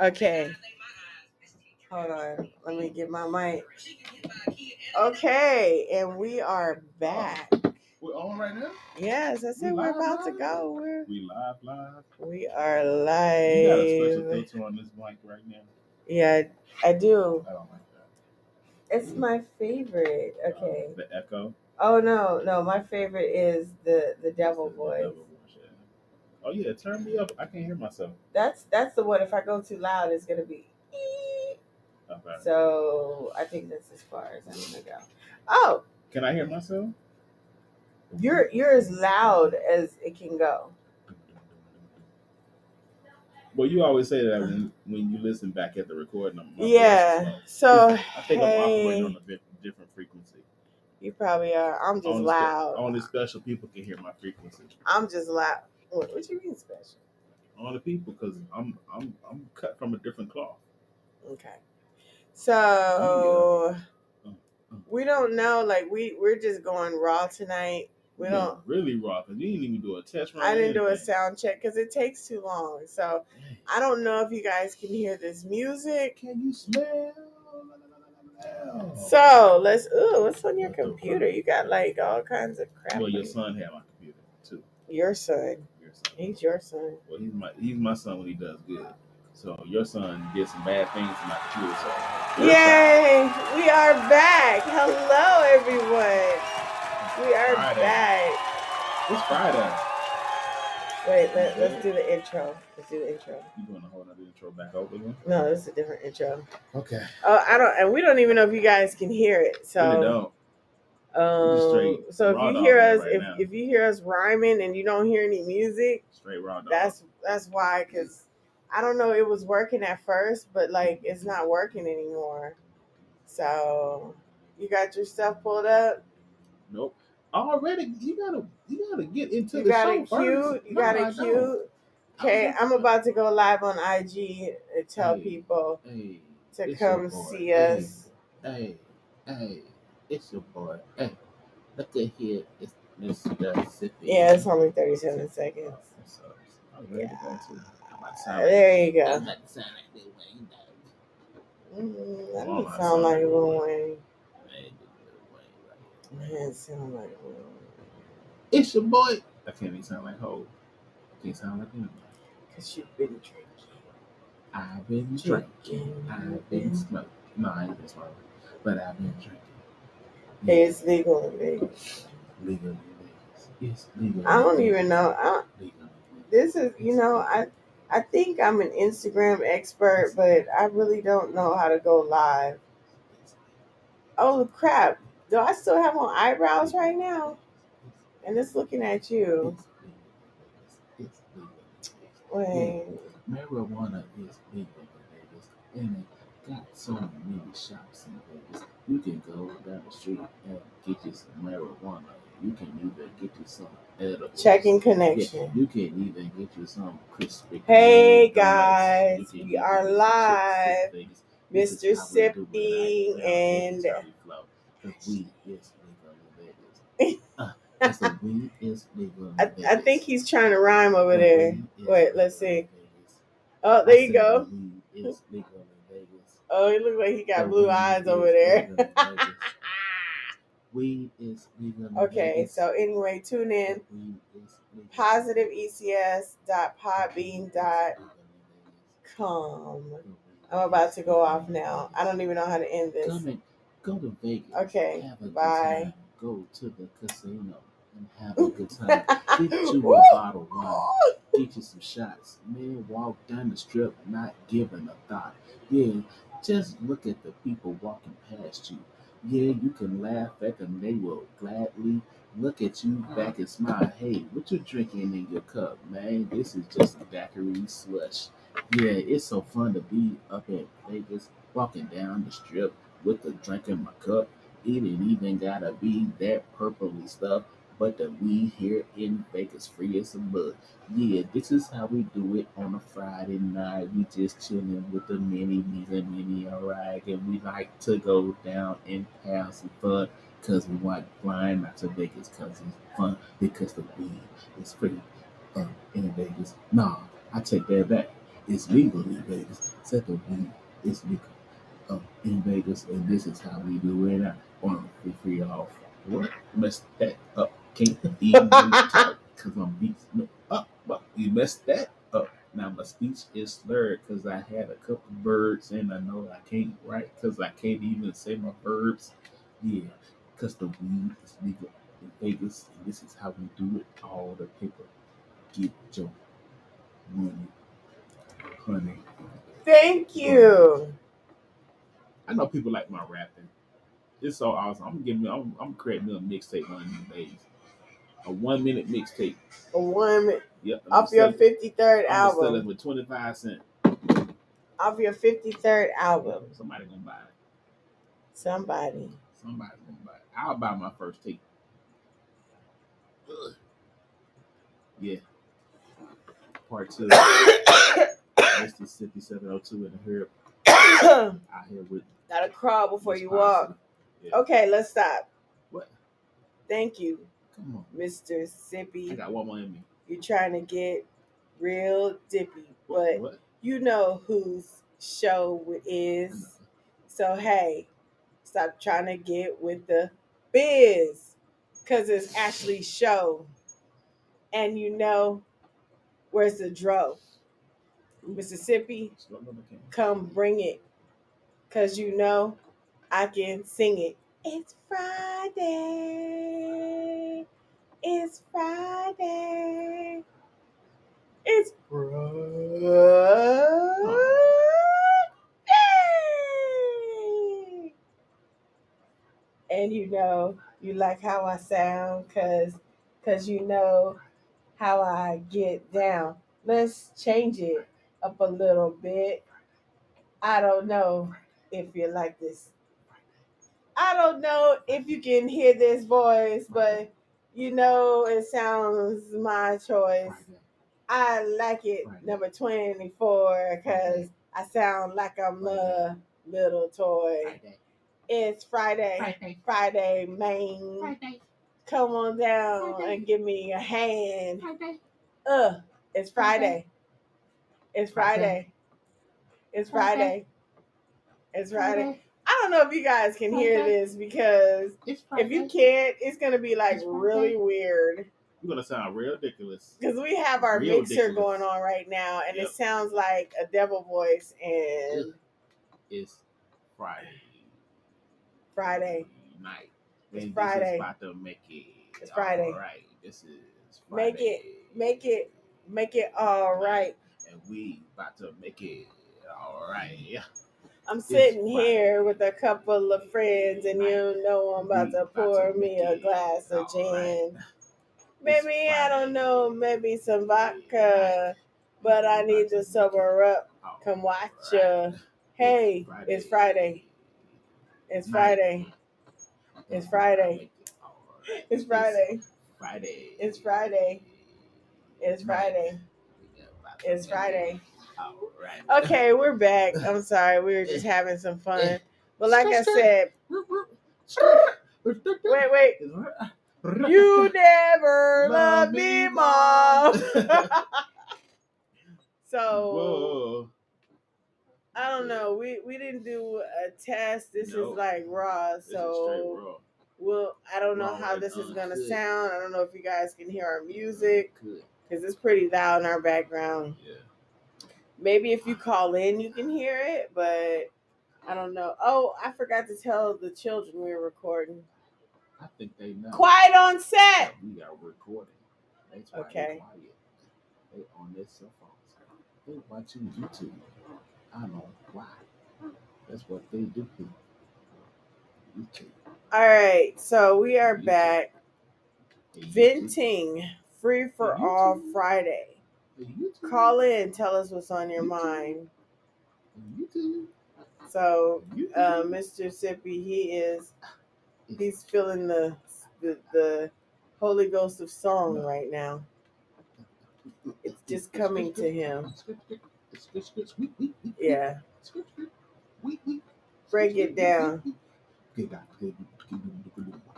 Okay. Hold on. Let me get my mic. Okay, and we are back. We're on right now. Yes, I said We we're live about to go. We're We live, live. we are live. You got a special live. filter on this mic right now. Yeah, I do. I don't like that. It's my favorite. Okay. Uh, the echo. Oh no, no, my favorite is the the devil The voice. devil voice, yeah. Oh yeah, turn me up. I can't hear myself. That's that's the one. If I go too loud, it's gonna be. Okay. So I think that's as far as I'm gonna go. Oh, Can I hear myself? you're you're as loud as it can go. Well, you always say that when, when you listen back at the recording. My Yeah. So I think I'm operating on a bit different frequency. you probably are. I'm just Only, spe- loud. only special people can hear my frequency. I'm just loud. What, what you mean special? All the people, because I'm I'm I'm cut from a different cloth. Okay. So Uh, uh. we don't know. Like we we're just going raw tonight. We Yeah, don't. really raw because you didn't even do a test run. I didn't do a sound check because it takes too long. So Dang. I don't know if you guys can hear this music. Can you smell? So let's. Ooh, what's on your computer? You got like all kinds of crap. well, your son had my computer too. Your son. Your son. He's your son. Well, he's my he's my son when he does good. So your son did some bad things to my computer. So your Yay! We are back. Hello, everyone. We are Friday. back. It's Friday. Wait, let, let's do the intro. Let's do the intro. You doing a whole other intro back over again? No, this is a different intro. Okay. Oh, I don't, and we don't even know if you guys can hear it. really So, don't. Um, so if you hear us, right if, now. if you hear us rhyming and you don't hear any music, Straight raw dog. that's that's why. Cause I don't know, it was working at first, but like it's not working anymore. So, you got your stuff pulled up. nope. Already, you gotta you gotta get into You the got show it first. cute. You No, got it cute. Okay, I'm about to go live on IG and tell Hey. people Hey, to come see Hey. us. Hey, hey, it's your boy. Hey, look at here. It's Mr. Sippy. Yeah, it's only 37 seconds. So, I was ready to go too. I'm about to sound Uh, There you go. about to sound like Lil Wayne, though. Mm, that don't sound like Lil Wayne. Man, this Lil Wayne right here. Man, it sound like Lil Wayne. It's your boy. I can't even sound like Ho. Can't sound like anybody. Cause you've been drinking. I've been drinking. I've been smoking. No, I ain't been smoking. But I've been drinking. It's legal in Vegas. Legal in Vegas. Legal. I don't even know. I, Legal this is, you know, I I think I'm an Instagram expert, but I really don't know how to go live. Oh crap! Do I still have on eyebrows right now? And it's looking at you. It's legal in Vegas. Wait. Marijuana is legal in Vegas, and it got so many shops in Vegas. You can go down the street and get you some marijuana. You can even get you some edibles. Checking Yeah, connection. you can even get you some crispy. Hey, guys, we are chips live. Vegas. Mr. is how we do it Sipping right now. This is and we flow. 'Cause weed is legal in Vegas. Uh, I is legal I, think he's trying to rhyme over there. Wait, let's see. Oh, there you go. the weed is legal in Vegas. Oh, he looks like he got blue eyes over there. legal in Vegas. Weed is legal okay, so anyway, tune in. weed is legal. Positiveecs.podbean.com. I'm about to go off now. I don't even know how to end this. Come and go to Vegas. Okay, Have a good bye. Go to the casino and have a good time. Get you a bottle of wine. Get you some shots. Man, walk down the strip not giving a thought. Yeah, just look at the people walking past you. Yeah, you can laugh at them. They will gladly look at you back and smile. Hey, what you drinking in your cup, man? This is just daiquiri slush. Yeah, it's so fun to be up in Vegas, walking down the strip with a drink in my cup. It ain't even gotta be that purpley stuff, but the weed here in Vegas free as a bug. Yeah, this is how we do it on a Friday night. We just chilling with the mini and mini alright, and we like to go down and have some fun. Cause we want flying out to Vegas cause it's fun because the weed is free uh, in Vegas. Nah, I take that back. It's legal in Vegas. Said the weed is legal up in Vegas, and this is how we do it. Want to free off. What? Messed that up. Can't even talk because I'm beats no uh, up. But you messed that up. Now my speech is slurred because I had a couple birds and I know I can't write because I can't even say my verbs. Yeah, because the weed is legal in Vegas, and this is how we do it. All the paper, get your money, honey. Thank you. I know people like my rapping. It's so awesome. I'm giving. I'm, I'm creating a mixtape one of these days. A one minute mixtape. A one minute. Yep. I'm off your fifty third I'm gonna sell it album. for twenty five cent. Off your fifty third album. Somebody gonna buy it. Somebody. Somebody gonna buy it. I'll buy my first tape. Ugh. Yeah. Part two. Mississippi 702 in the herb out here with Gotta crawl before you walk. Yeah. Okay, let's stop. What? Thank you, Mr. I Sippy. got one more in me. You're trying to get real dippy, but what? you know whose show it is. So hey, stop trying to get with the biz, cause it's Ashley's show, and you know where's the dro, Mississippi. Slow down the camera. Come bring it, cause you know I can sing it. It's Friday. It's Friday. It's Friday. And you know, you like how I sound cuz cuz you know how I get down. Let's change it up a little bit. I don't know if you like this. I don't know if you can hear this voice, but you know it sounds my choice. I like it number 24 because I sound like I'm a little toy. It's Friday. Friday. Maine. Come on down and give me a hand. Uh, it's Friday. It's Friday. Friday. It's Friday. Friday. It's Friday. I don't know if you guys can hear Friday. this because if you can't, it's gonna be like really weird. You're gonna sound real ridiculous. Because we have our Real mixer ridiculous. going on right now, and Yep. it sounds like a devil voice. And It's Friday Friday, night. It's And Friday. This is about to make it. It's Friday. All right. This is Friday. Make it- make it, make it all right. And we about to make it all right. I'm sitting here with a couple of friends, and you know I'm about to pour me a glass of gin. Maybe I don't know, maybe some vodka, but I need to sober up. Come watch ya. Hey, it's Friday. It's. Friday. It's Friday. It's Friday. Friday. It's Friday. It's Friday. It's Friday. Right. Okay, we're back. I'm sorry, we were just having some fun. But like I said, wait, wait. You never love me, mom. so. I don't know. We we didn't do a test. This No. is like raw. This is straight So raw. we'll. I don't know Raw how this is gonna uncut. sound. I don't know if you guys can hear our music because it's pretty loud in our background. Yeah. Maybe if you call in, you can hear it, but I don't know. Oh, I forgot to tell the children we were recording. I think they know. Quiet on set. We are recording. That's why Okay. they quiet. They on their cell phones. They watching YouTube. I don't know why. That's what they do. YouTube. All right, so we are YouTube. back venting free for all Friday. Call in, tell us what's on your mind. So, uh, Mr. Sippy, he is he's feeling the the, the Holy Ghost of song right now. It's just coming to him. Yeah, Break it down.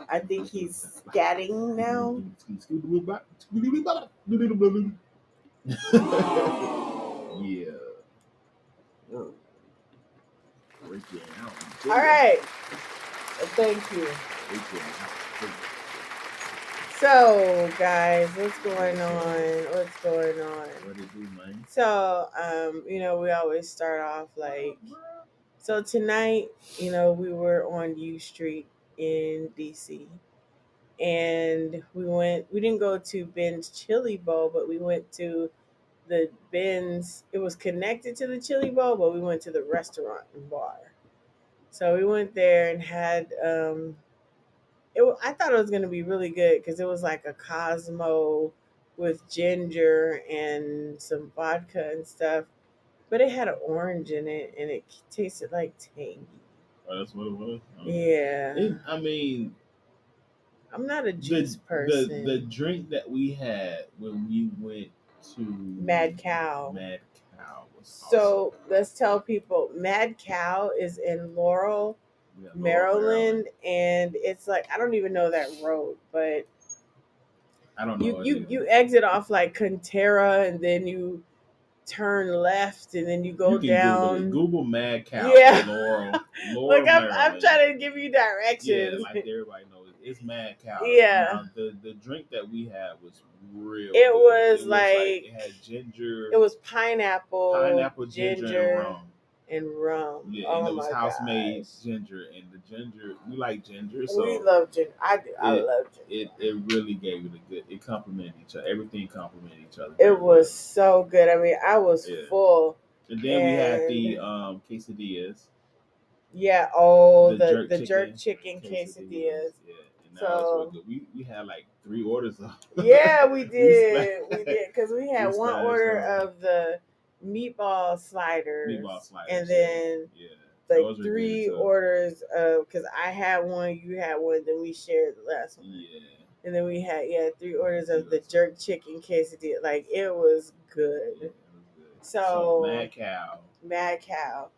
I think he's scatting now. yeah. Oh. Whoa. Breaking out. All right. Well, thank you. So, guys, what's going on? What's going on? What did you mind? So, um, you know, we always start off like. So tonight, you know, we were on U Street in DC and we went we didn't go to Ben's Chili Bowl, but we went to the Ben's it was connected to the Chili Bowl, but we went to the restaurant and bar. So we went there and had um it wa- I thought it was going to be really good cuz it was like a Cosmo with ginger and some vodka and stuff, but it had an orange in it and it tasted like tangy. Oh, that's what it was. Oh. Yeah. It- I mean, I'm not a the, juice the person. the drink that we had when we went to Mad Cow. Mad Cow was So let's tell people Mad Cow is in Laurel. Yeah, Laurel, Maryland, and it's like I don't even know that road, but I don't know. you you either. you exit off like Konterra and then you turn left and then you go You down. Google. Google Mad Cow. Yeah. Laurel. Laurel Look, I'm, I'm trying to give you directions. Yeah, like everybody knows, it's Mad Cow. Yeah. Now, the the drink that we had was real. It good. was like- it had ginger, it was pineapple, pineapple, ginger, and rum. and rum. Yeah, oh and it was house made ginger, and the ginger we like ginger, so we love ginger. I do. I love ginger. it it really gave it a good. It complemented each other. Everything complemented each other. It was so good. I mean, I was Yeah. full. And then we had the um quesadillas. Yeah. Oh, The the jerk the chicken jerk chicken quesadillas. Yeah, that So- We we had like three orders of. Yeah, we did. we did because we had we one order of the meatball sliders, Meatball sliders. and then yeah, like good, three orders of because I had one, you had one, then we shared the last one, Yeah, and then we had yeah three orders of the jerk chicken quesadilla. Like it was yeah, good. it was good. So- Mad Cow. Mad cow,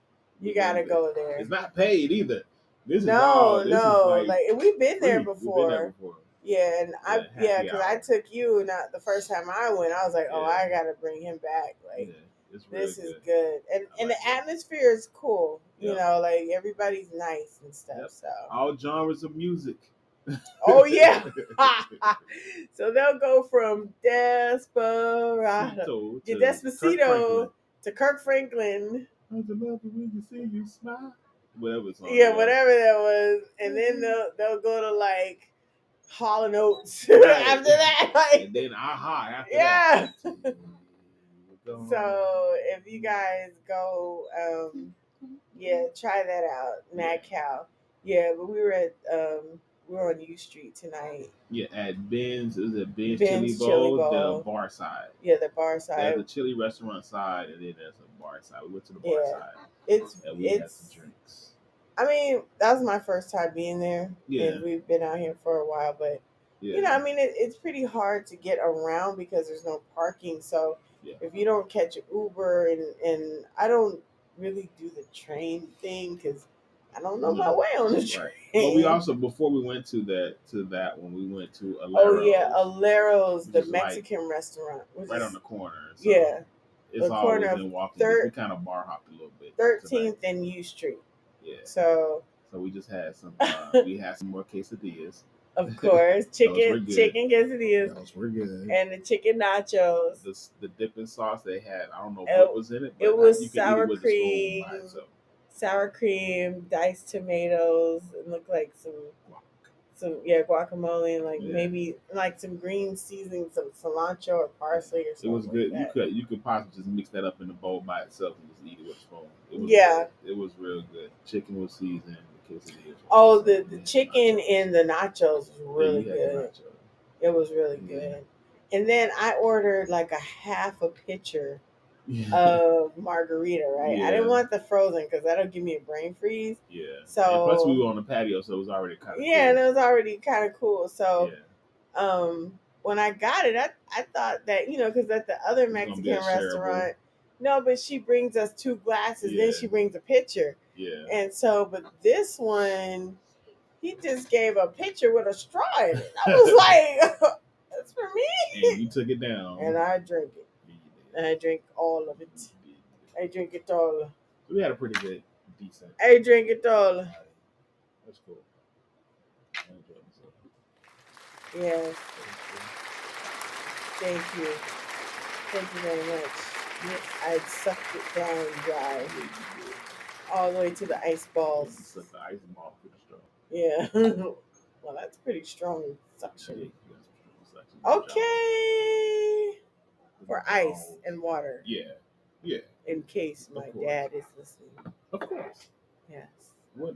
you gotta go there. It's not paid either. This is No, this no, is like, we've been there. We've before. been there before. Yeah, and I Yeah, yeah, because I took you not the first time I went. I was like, oh, Yeah. I gotta bring him back. Like yeah, really this is good. and I and like the it. atmosphere is cool. You know, like everybody's nice and stuff. Yep. So All genres of music. Oh, yeah. so they'll go from Desperado Yeah, to Despacito. Kirk Franklin. to Kirk Franklin. I just love it when you see you smile. Whatever song. Yeah, whatever that was, and then Mhm. they'll they'll go to like Hall and Oates Right. after that. Like, And then aha after yeah. that. So So if you guys go, um, yeah, try that out, Mad Cow. Yeah, but we were at um, we were on U Street tonight. yeah, at Ben's, it was at Ben's, Ben's Chili, Chili Bowl, Bowl. the bar side. Yeah, the bar side. There's a chili restaurant side, and then there's a bar side. We went to the bar Yeah. side, It's and we had some drinks. I mean, that was my first time being there, Yeah. and we've been out here for a while. But Yeah, you know, I mean, it, it's pretty hard to get around because there's no parking. So Yeah. if you don't catch an Uber, and and I don't really do the train thing because I don't know my Mhm. way on the train. Right. But we also before we went to that to that when we went to Alero Oh yeah, Alero's, the is like Mexican restaurant, right is on the corner. So yeah, it's the always corner in walking. third- we kind of bar hopped a little bit. Thirteenth and U Street. Yeah. So So we just had some. Uh, we had some more quesadillas. of course, chicken chicken quesadillas Those were good. and the chicken nachos. the, the dipping sauce they had, I don't know It- what was in it. But it was you could eat sour it a spoon cream. sour cream, diced tomatoes, and looked like some some yeah guacamole and like Yeah. maybe like some green seasoning, some cilantro or parsley or something. It was like good. you could you could possibly just mix that up in the bowl by itself and just eat it with a spoon. It was Yeah. good. it was real good. Chicken was seasoned. The. Oh, the, the chicken nachos. in the nachos was really the good. It was really Yeah. good. And then I ordered like a half a pitcher Yeah. of margarita, right? I didn't want the frozen because that'll give me a brain freeze. yeah. So- and plus we were on the patio, so it was already kind of Yeah, and it was already kind of cool. So yeah. um when I got it, I, I thought that, you know, because at the other It's gonna be Mexican restaurant, no, but she brings us two glasses, Yeah. then she brings a pitcher. Yeah. And so, but this one, he just gave a pitcher with a straw in it. I was like, that's for me. and you took it down. And I drink it. Yeah. And I drink all of it. I drink it all. So we had a pretty good decent. I drink it all. Alright, That's cool. I enjoyed myself. Yes, thank you. Thank you very much. I sucked it down dry was cool. Yeah, you did. all the way to the ice balls. sucked the ice ball pretty strong. Yeah. well, that's pretty strong suction. you got some strong suction. Good job. Okay. For ice job. and water, Yeah, yeah, in case my dad is listening. of course. Yes. What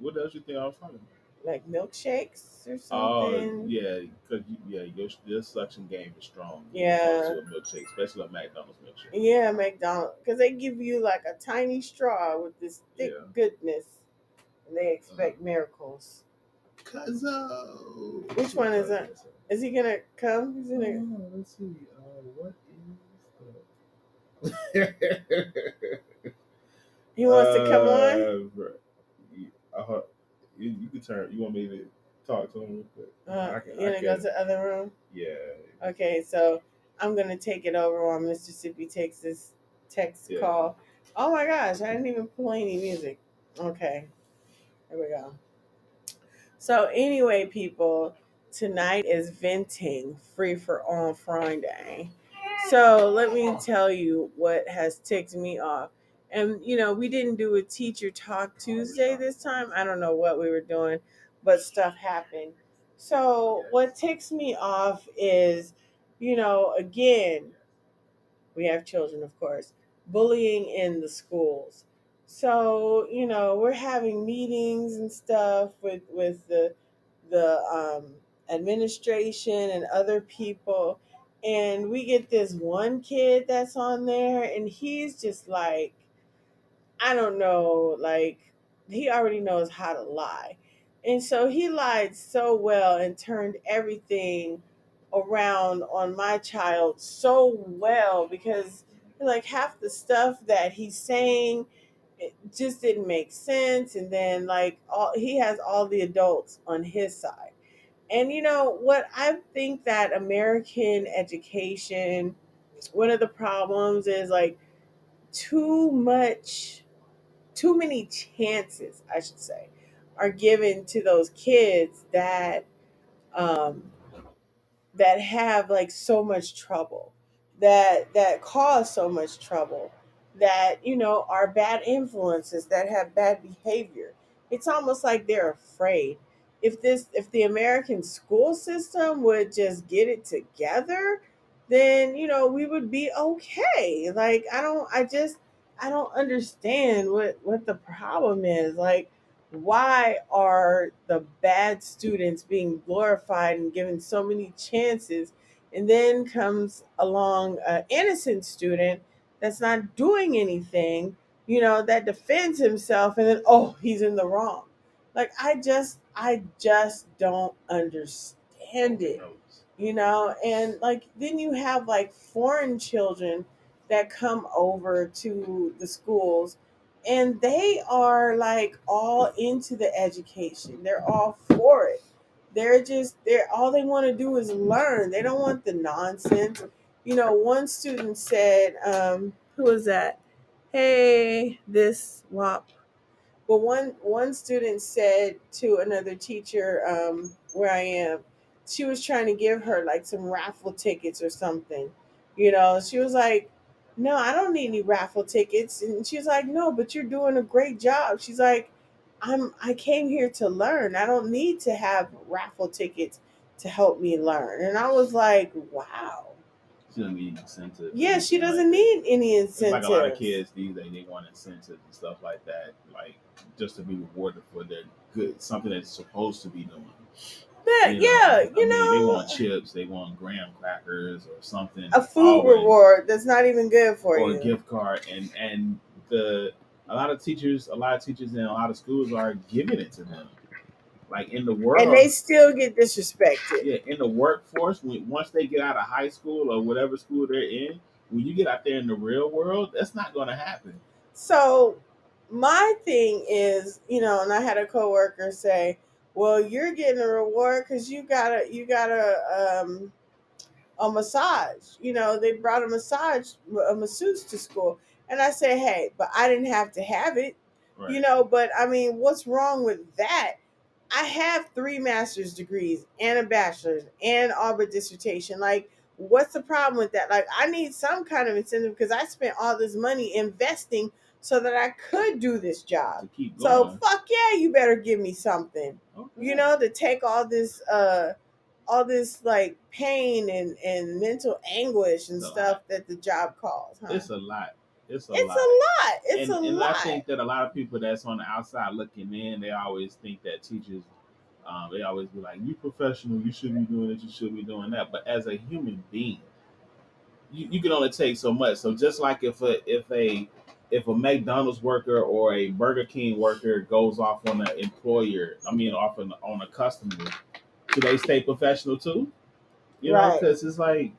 what else you think I was talking about? Like milkshakes or something. Oh yeah, cause you, yeah, your your suction game is strong. Yeah. comes to a milkshake, especially a McDonald's milkshake. Yeah, McDonald's, because they give you like a tiny straw with this thick Yeah. goodness, and they expect miracles. Cause uh, Which one is that? Is he gonna come? He's gonna. Oh, let's see. Uh, what? He wants to come on. Uh, bro, you, uh, you, you can turn. You want me to talk to him? real quick? Uh, I can- you're I gonna go to the other room. Yeah. Okay, so I'm gonna take it over while. Sippy takes this text Yeah. call. Oh my gosh, I didn't even play any music. Okay, there we go. So anyway, people, tonight is venting free for all Friday. So let me tell you what has ticked me off. And you know, we didn't do a teacher talk Tuesday this time. I don't know what we were doing, but stuff happened. So what ticks me off is, you know, again, we have children, of course, bullying in the schools. So, you know, we're having meetings and stuff with with the the um, administration and other people, and we get this one kid that's on there, and he's just like, I don't know, like he already knows how to lie. And so he lied so well and turned everything around on my child so well because like half the stuff that he's saying it just didn't make sense and then like all he has all the adults on his side. And you know what I think that American education one of the problems is like too much too many chances, I should say, are given to those kids that um, that have like so much trouble, that that cause so much trouble, that you know are bad influences, that have bad behavior. It's almost like they're afraid. If this, if the American school system would just get it together, then you know we would be okay. Like I don't, I just I don't understand what what the problem is. Like, why are the bad students being glorified and given so many chances, and then comes along an innocent student that's not doing anything, you know, that defends himself, and then oh, he's in the wrong. Like, I just I just don't understand it you know? And like then you have like foreign children that come over to the schools and they are like all into the education. They're all for it. They're just they're all they want to do is learn. They don't want the nonsense. You know one student said um who was that? Hey this wop well, one one student said to another teacher um, where I am, she was trying to give her like some raffle tickets or something. You know, she was like, "No, I don't need any raffle tickets," and she was like, "No, but you're doing a great job." She's like, "I'm I came here to learn. I don't need to have raffle tickets to help me learn." And I was like, "Wow, She doesn't need incentive. yeah, she doesn't need any incentives. like incentives." a lot of kids these days. They want incentives and stuff like that, like just to be rewarded for their good, something that's supposed to be doing. Yeah, You know, yeah, I you mean, know, they want chips, they want graham crackers or something. a food always, reward that's not even good for or you. a gift card, and and the a lot of teachers, a lot of teachers in a lot of schools are giving it to them. Like in the world, and they still get disrespected. yeah, in the workforce, when, once they get out of high school or whatever school they're in, when you get out there in the real world, that's not going to happen. So my thing is, you know, and I had a coworker say, "Well, you're getting a reward because you got a you got a um a massage. You know, they brought a massage a masseuse to school." And I said, "Hey, but I didn't have to have it. Right. You know, but I mean, what's wrong with that? I have three master's degrees and a bachelor's and but dissertation. Like, what's the problem with that? Like, I need some kind of incentive because I spent all this money investing so that I could do this job. So fuck yeah, you better give me something. Okay. You know, to take all this uh all this like pain and and mental anguish and It's stuff that the job calls. Huh? it's a lot. It's a lot It's lot. a lot. It's and, a and lot. And I think that a lot of people that's on the outside looking in, they always think that teachers, um, they always be like, "You professional, you should be doing this, you should be doing that." But as a human being, you, you can only take so much. So just like if a if a if a McDonald's worker or a Burger King worker goes off on an employer, I mean, off on, on a customer, do they stay professional too? You know, Right. because it's like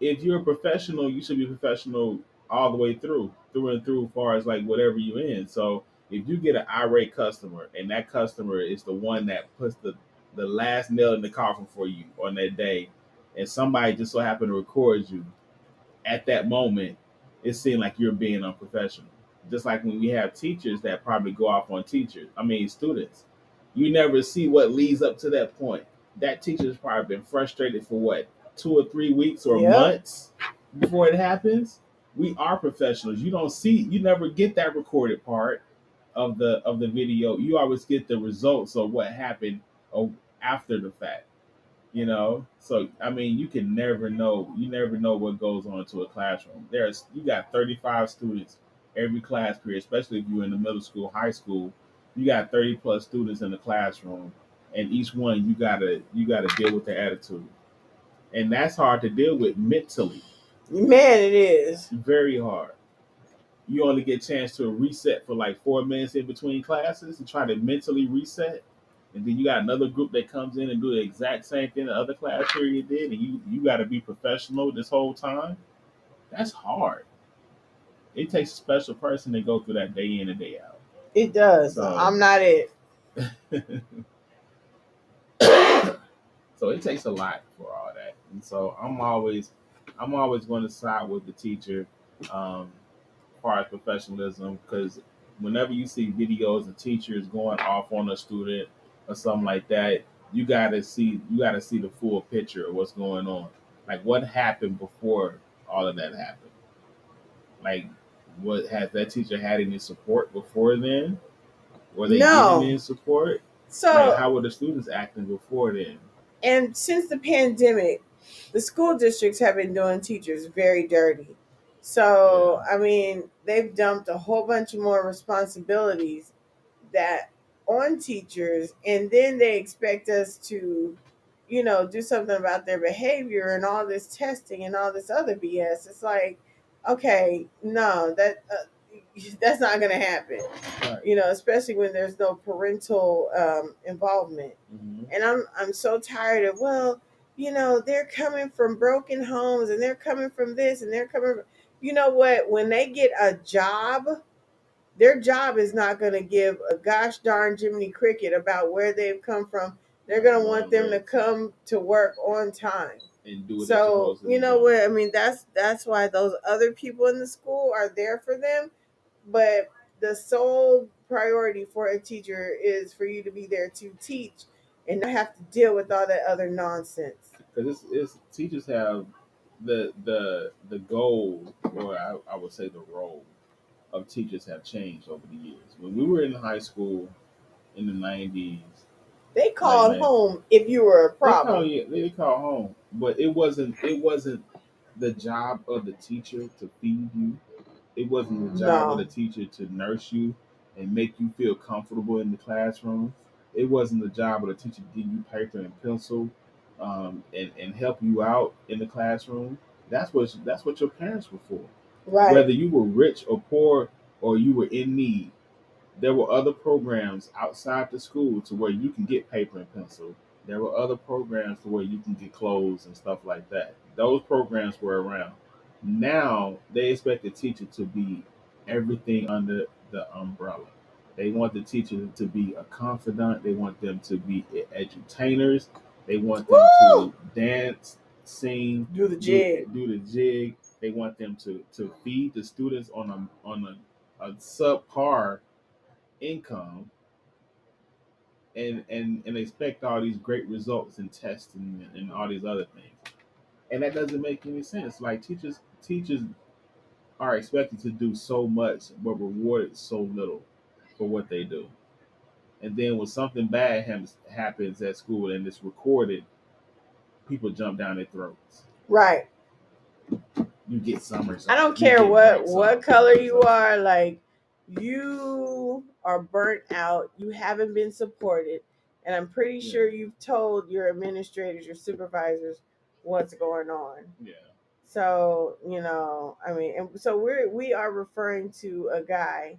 if you're a professional, you should be professional all the way through, through and through, as far as like whatever you in. So if you get an irate customer and that customer is the one that puts the the last nail in the coffin for you on that day, and somebody just so happened to record you at that moment, it seemed like you're being unprofessional. Just like when we have teachers that probably go off on teachers, I mean students, you never see what leads up to that point. That teacher's probably been frustrated for what two or three weeks or Yep. months before it happens. We are professionals. You don't see, you never get that recorded part of the of the video. You always get the results of what happened oh, after the fact. You know, so I mean, you can never know. You never know what goes on to a classroom. There's you got 35 students every class period, especially if you're in the middle school, high school. You got 30 plus students in the classroom, and each one you gotta you gotta deal with their attitude, and that's hard to deal with mentally. Man, it is. Very hard. You only get a chance to reset for like four minutes in between classes and try to mentally reset. And then you got another group that comes in and do the exact same thing the other class period did, and you you got to be professional this whole time. That's hard. It takes a special person to go through that day in and day out. It does. So- I'm not it. so it takes a lot for all that, and so I'm always, I'm always going to side with the teacher, um, as far as professionalism, because whenever you see videos of teachers going off on a student or something like that, you gotta see, you gotta see the full picture of what's going on, like what happened before all of that happened, like what has that teacher had any support before then? Were they No. getting any support? So like, how were the students acting before then? and since the pandemic, the school districts have been doing teachers very dirty. So, I mean, they've dumped a whole bunch of more responsibilities that on teachers and then they expect us to you know do something about their behavior and all this testing and all this other BS. It's like, okay, no, that uh, that's not going to happen. Right. You know, especially when there's no parental um, involvement Mhm. and I'm I'm so tired of well, you know, they're coming from broken homes and they're coming from this and they're coming from, you know what, when they get a job, their job is not going to give a gosh darn Jiminy Cricket about where they've come from. They're going to want them to come to work on time. And do what So, you know what, I mean that's that's why those other people in the school are there for them, but the sole priority for a teacher is for you to be there to teach and not have to deal with all that other nonsense. because it's, it's teachers have the the the goal or I, I would say the role of teachers have changed over the years when we were in high school in the 90s They called man. home if you were a they call problem. they called home but it wasn't it wasn't the job of the teacher to feed you it wasn't the job No. of the teacher to nurse you and make you feel comfortable in the classroom it wasn't the job of the teacher to give you paper and pencil um, and, and help you out in the classroom that's what that's what your parents were for Right. whether you were rich or poor or you were in need there were other programs outside the school to where you can get paper and pencil there were other programs to where you can get clothes and stuff like that those programs were around now they expect the teacher to be everything under the umbrella they want the teacher to be a confidant they want them to be edutainers they want them Woo! to dance sing Do the do- jig. do the jig. They want them to to feed the students on a on a, a subpar income and and and expect all these great results in testing and, and all these other things. And that doesn't make any sense. Like teachers teachers are expected to do so much but rewarded so little for what they do. And then when something bad happens happens at school and it's recorded, people jump down their throats. Right. You get summers. I don't care what what color you are. Like you are burnt out. You haven't been supported, and I'm pretty Yeah. sure you've told your administrators, your supervisors, what's going on. Yeah. So you know, I mean, and so we're we are referring to a guy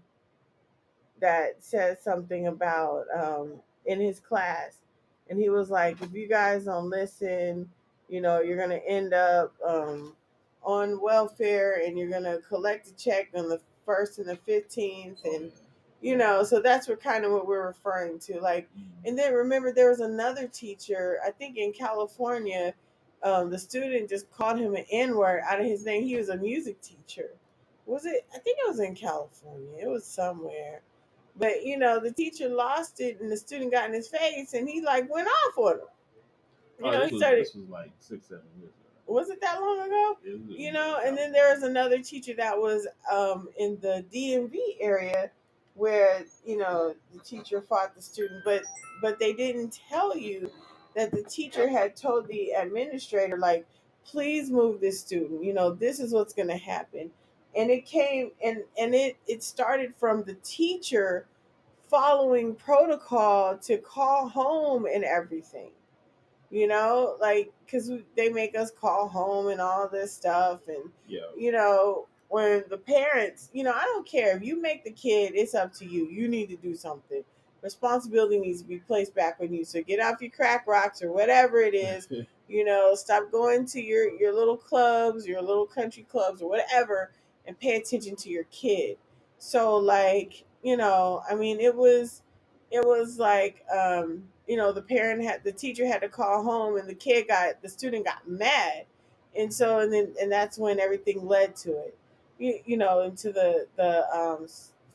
that said something about um, in his class, and he was like, "If you guys don't listen, you know, you're gonna end up um, on welfare, and you're gonna collect a check on the first and the fifteenth, and you know." So that's what kind of what we're referring to, like. And then remember, there was another teacher, I think in California. Um, the student just called him an N word out of his name. He was a music teacher. Was it? I think it was in California. It was somewhere. But you know, the teacher lost it, and the student got in his face, and he like went off on him. You Oh, know, this, he was, started. this was like six, seven years ago. Was it that long ago? You know and then there was another teacher that was um in the dmv area where you know the teacher fought the student but but they didn't tell you that the teacher had told the administrator like please move this student. You know this is what's going to happen. And it came and and it it started from the teacher following protocol to call home and everything you know like because they make us call home and all this stuff and Yeah. you know when the parents you know i don't care if you make the kid it's up to you you need to do something responsibility needs to be placed back on you so get off your crack rocks or whatever it is you know stop going to your your little clubs your little country clubs or whatever and pay attention to your kid so like you know i mean it was it was like um you know the parent had the teacher had to call home and the kid got the student got mad and so and then and that's when everything led to it you, you know into the the um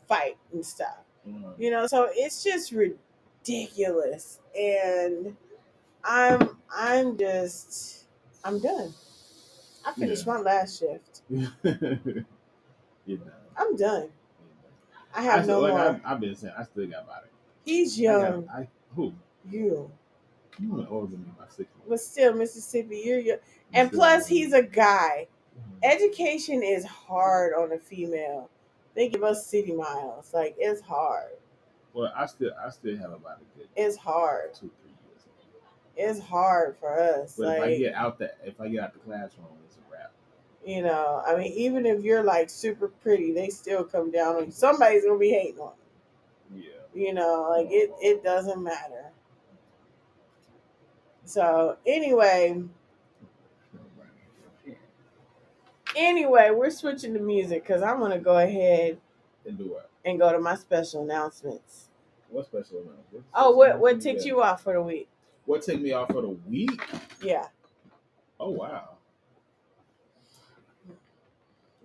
fight and stuff Mm. you know so it's just ridiculous and i'm i'm just i'm done i finished Yeah. my last shift you know. i'm done i I have still, no like more I, I've been saying, I still got about it. he's I young got, I who? You. You were older than me by six months. but still mississippi you're young You and plus he's a guy. Education is hard on a female. They give us city miles. Like it's hard. Well, I still, I still have about a good it's hard. two, three years. it's hard for us. But if I like get out the, if I get out the classroom, it's a wrap. you know i mean even if you're like super pretty they still come down on you. Somebody's gonna be hating on Yeah. you you know like it it doesn't matter so anyway anyway we're switching to music because i'm gonna go ahead And do what? and go to my special announcements What special announcement? oh what what ticked you off for the week What took me off for the week? yeah Oh wow.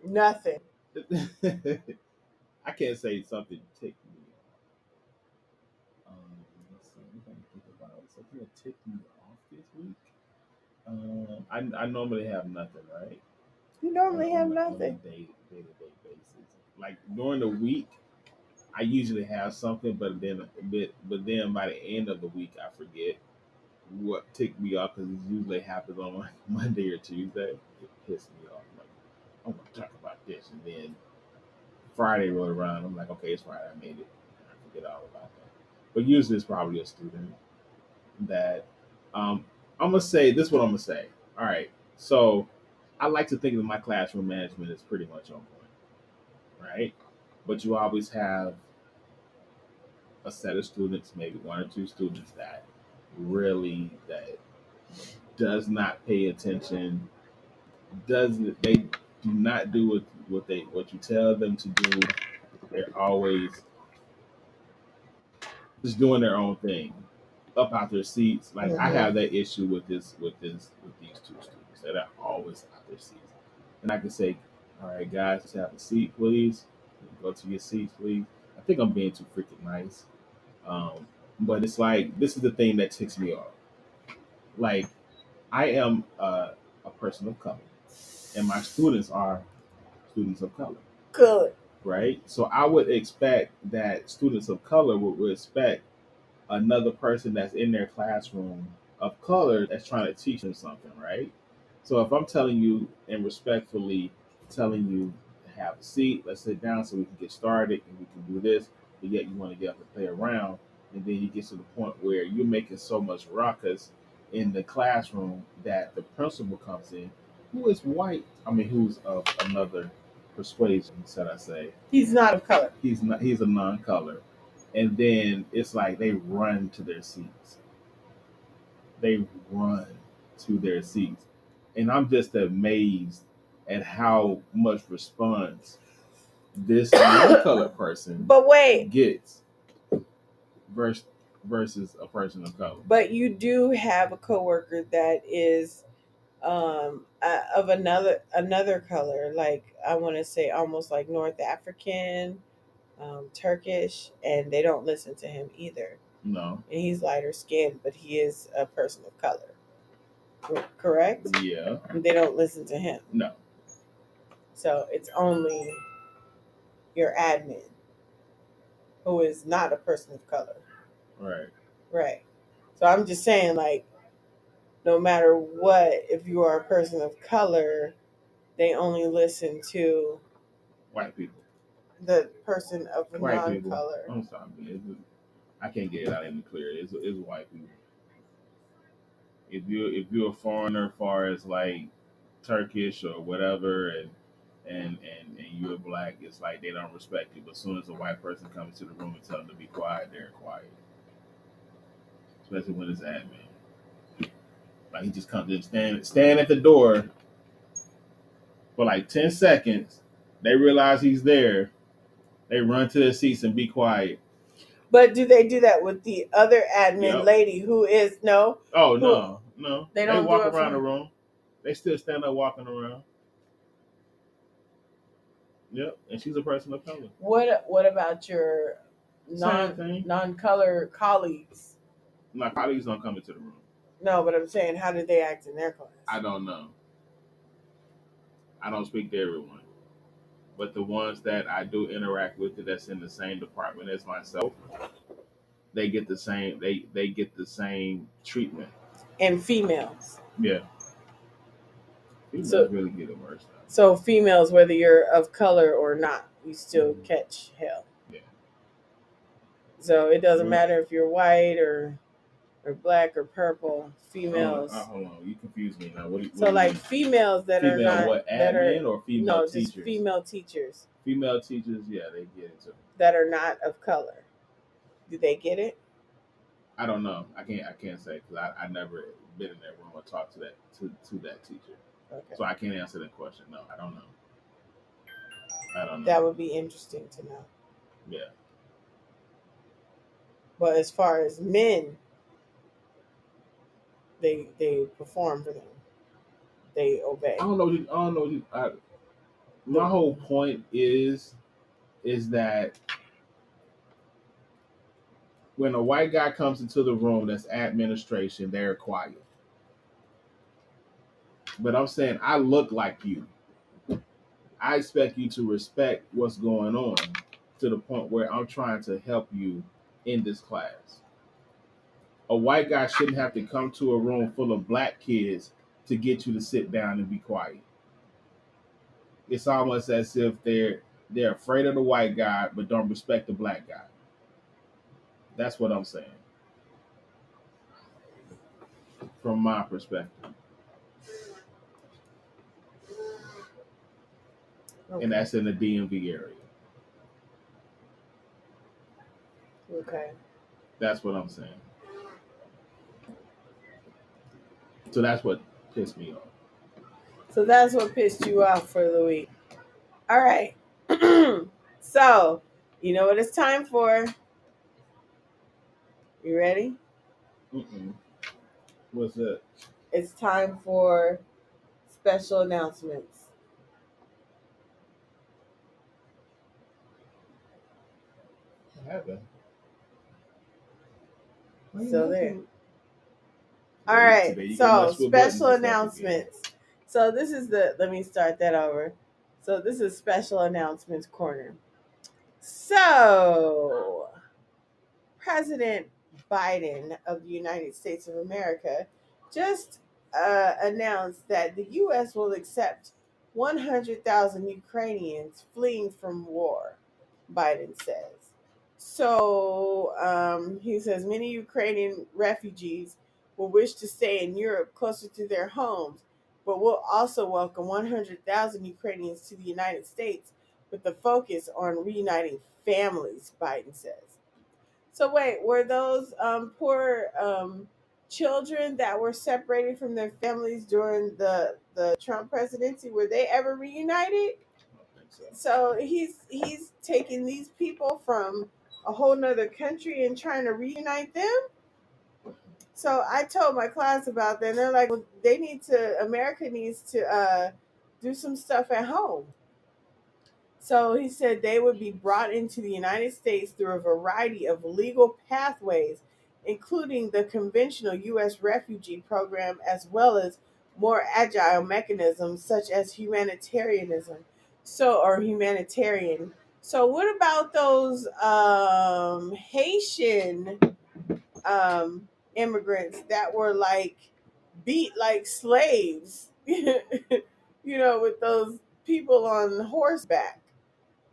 nothing I can't say something ticked me. Um, let's see. I'm trying to think about something that ticked me off. Um, I, I normally have nothing, right? you normally have On on a nothing Day day to day basis. Like during the week, I usually have something, but then but, but then by the end of the week, I forget what ticked me off because it usually happens on like Monday or Tuesday. It pissed me off. Like I'm gonna talk about this, and then Friday rolled around. I'm like, okay, it's Friday. I made it. I forget all about that. But usually it's probably a student that um, I'm gonna say this. Is what I'm gonna say. All right. So I like to think that my classroom management is pretty much on point, right? But you always have a set of students, maybe one or two students that really that does not pay attention. Doesn't they do not do what what they what you tell them to do. They're always just doing their own thing, up out their seats. Like I Mhm. have that issue with this with this with these two students that are always out their seats. And I can say, all right, guys, just have a seat, please. Go to your seats, please. I think I'm being too freaking nice. Um, but it's like this is the thing that ticks me off. Like, I am a, a person of color, and my students are students of color, Good. right? So I would expect that students of color would respect another person that's in their classroom of color that's trying to teach them something, right? So if I'm telling you and respectfully telling you to have a seat, let's sit down so we can get started and we can do this, but yet you want to get up and play around, and then you get to the point where you're making so much ruckus in the classroom that the principal comes in, who is white, I mean, who's of another persuasion, should I say? He's not of color. He's not. He's a non-color, and then it's like they run to their seats. They run to their seats, and I'm just amazed at how much response this non-color person But wait, gets versus versus a person of color. but you do have a coworker that is um uh, of another another color like i want to say almost like north african um turkish and they don't listen to him either. No, and he's lighter skinned but he is a person of color. Cor- correct? Yeah, And they don't listen to him. No, so it's only your admin who is not a person of color. Right. Right. So I'm just saying, like, no matter what, if you are a person of color, they only listen to White people. The person of White non people. color. I'm sorry, man. I can't get it out any clearer. It's, it's white people. If you if you're a foreigner, far as like Turkish or whatever, and and and and you're black, it's like they don't respect you. But as soon as a white person comes into the room and tell them to be quiet, they're quiet. Especially when it's admin. Like he just comes in, stand stand at the door for like ten seconds. They realize he's there. They run to their seats and be quiet. But do they do that with the other admin Yep. lady who is no? Oh no, no. They They, don't do walk it around for- the room. They still stand up walking around. Yep, and she's a person of color. What What about your Same non thing. non color colleagues? My colleagues don't come into the room. No, but I'm saying, how did they act in their class? I don't know. I don't speak to everyone, but the ones that I do interact with that's in the same department as myself, they get the same. They they get the same treatment. and females. Yeah. Females So- really get it worse. Though. So females, whether you're of color or not, you still Mhm. catch hell. Yeah. So it doesn't Mhm. matter if you're white or or black or purple. Females. Hold on, uh, hold on. you confuse me now. What what so like mean? females that are female not what that admin are or female no teachers? just female teachers Female teachers, yeah, they get it too. that are not of color. Do they get it? I don't know. I can't. I can't say because I I never been in that room or talked to that to, to that teacher, Okay. so I can't answer that question. No, I don't know. I don't know. That would be interesting to know. yeah, But as far as men, they they perform for them. They obey. I don't know. I don't know. I, my whole point is is that when a white guy comes into the room that's administration, they're quiet. But I'm saying I look like you. I expect you to respect what's going on to the point where I'm trying to help you in this class. A white guy shouldn't have to come to a room full of black kids to get you to sit down and be quiet. It's almost as if they're they're afraid of the white guy but don't respect the black guy. That's what I'm saying. From my perspective. Okay. And that's in the DMV area. okay. That's what I'm saying. So that's what pissed me off. So that's what pissed you off for the week. All right. so, you know what it's time for? You ready? Mm-mm. What's that? It's time for special announcements. happened? So there. All right. So special announcements. So this is the. Let me start that over. So this is special announcements corner. So President Biden of the United States of America just uh, announced that the U.S. will accept 100,000 Ukrainians fleeing from war. Biden says. So um, he says many Ukrainian refugees will wish to stay in Europe closer to their homes, but will also welcome 100,000 Ukrainians to the United States with the focus on reuniting families, Biden says. So, wait, were those um, poor um, children that were separated from their families during the, the Trump presidency, were they ever reunited? So he's he's taking these people from a whole nother country and trying to reunite them. So I told my class about that. And they're like, well, they need to. America needs to uh, do some stuff at home. So he said they would be brought into the United States through a variety of legal pathways, including the conventional U.S. refugee program, as well as more agile mechanisms such as humanitarianism so or humanitarian. So what about those um Haitian um immigrants that were like beat like slaves? you know, with those people on horseback.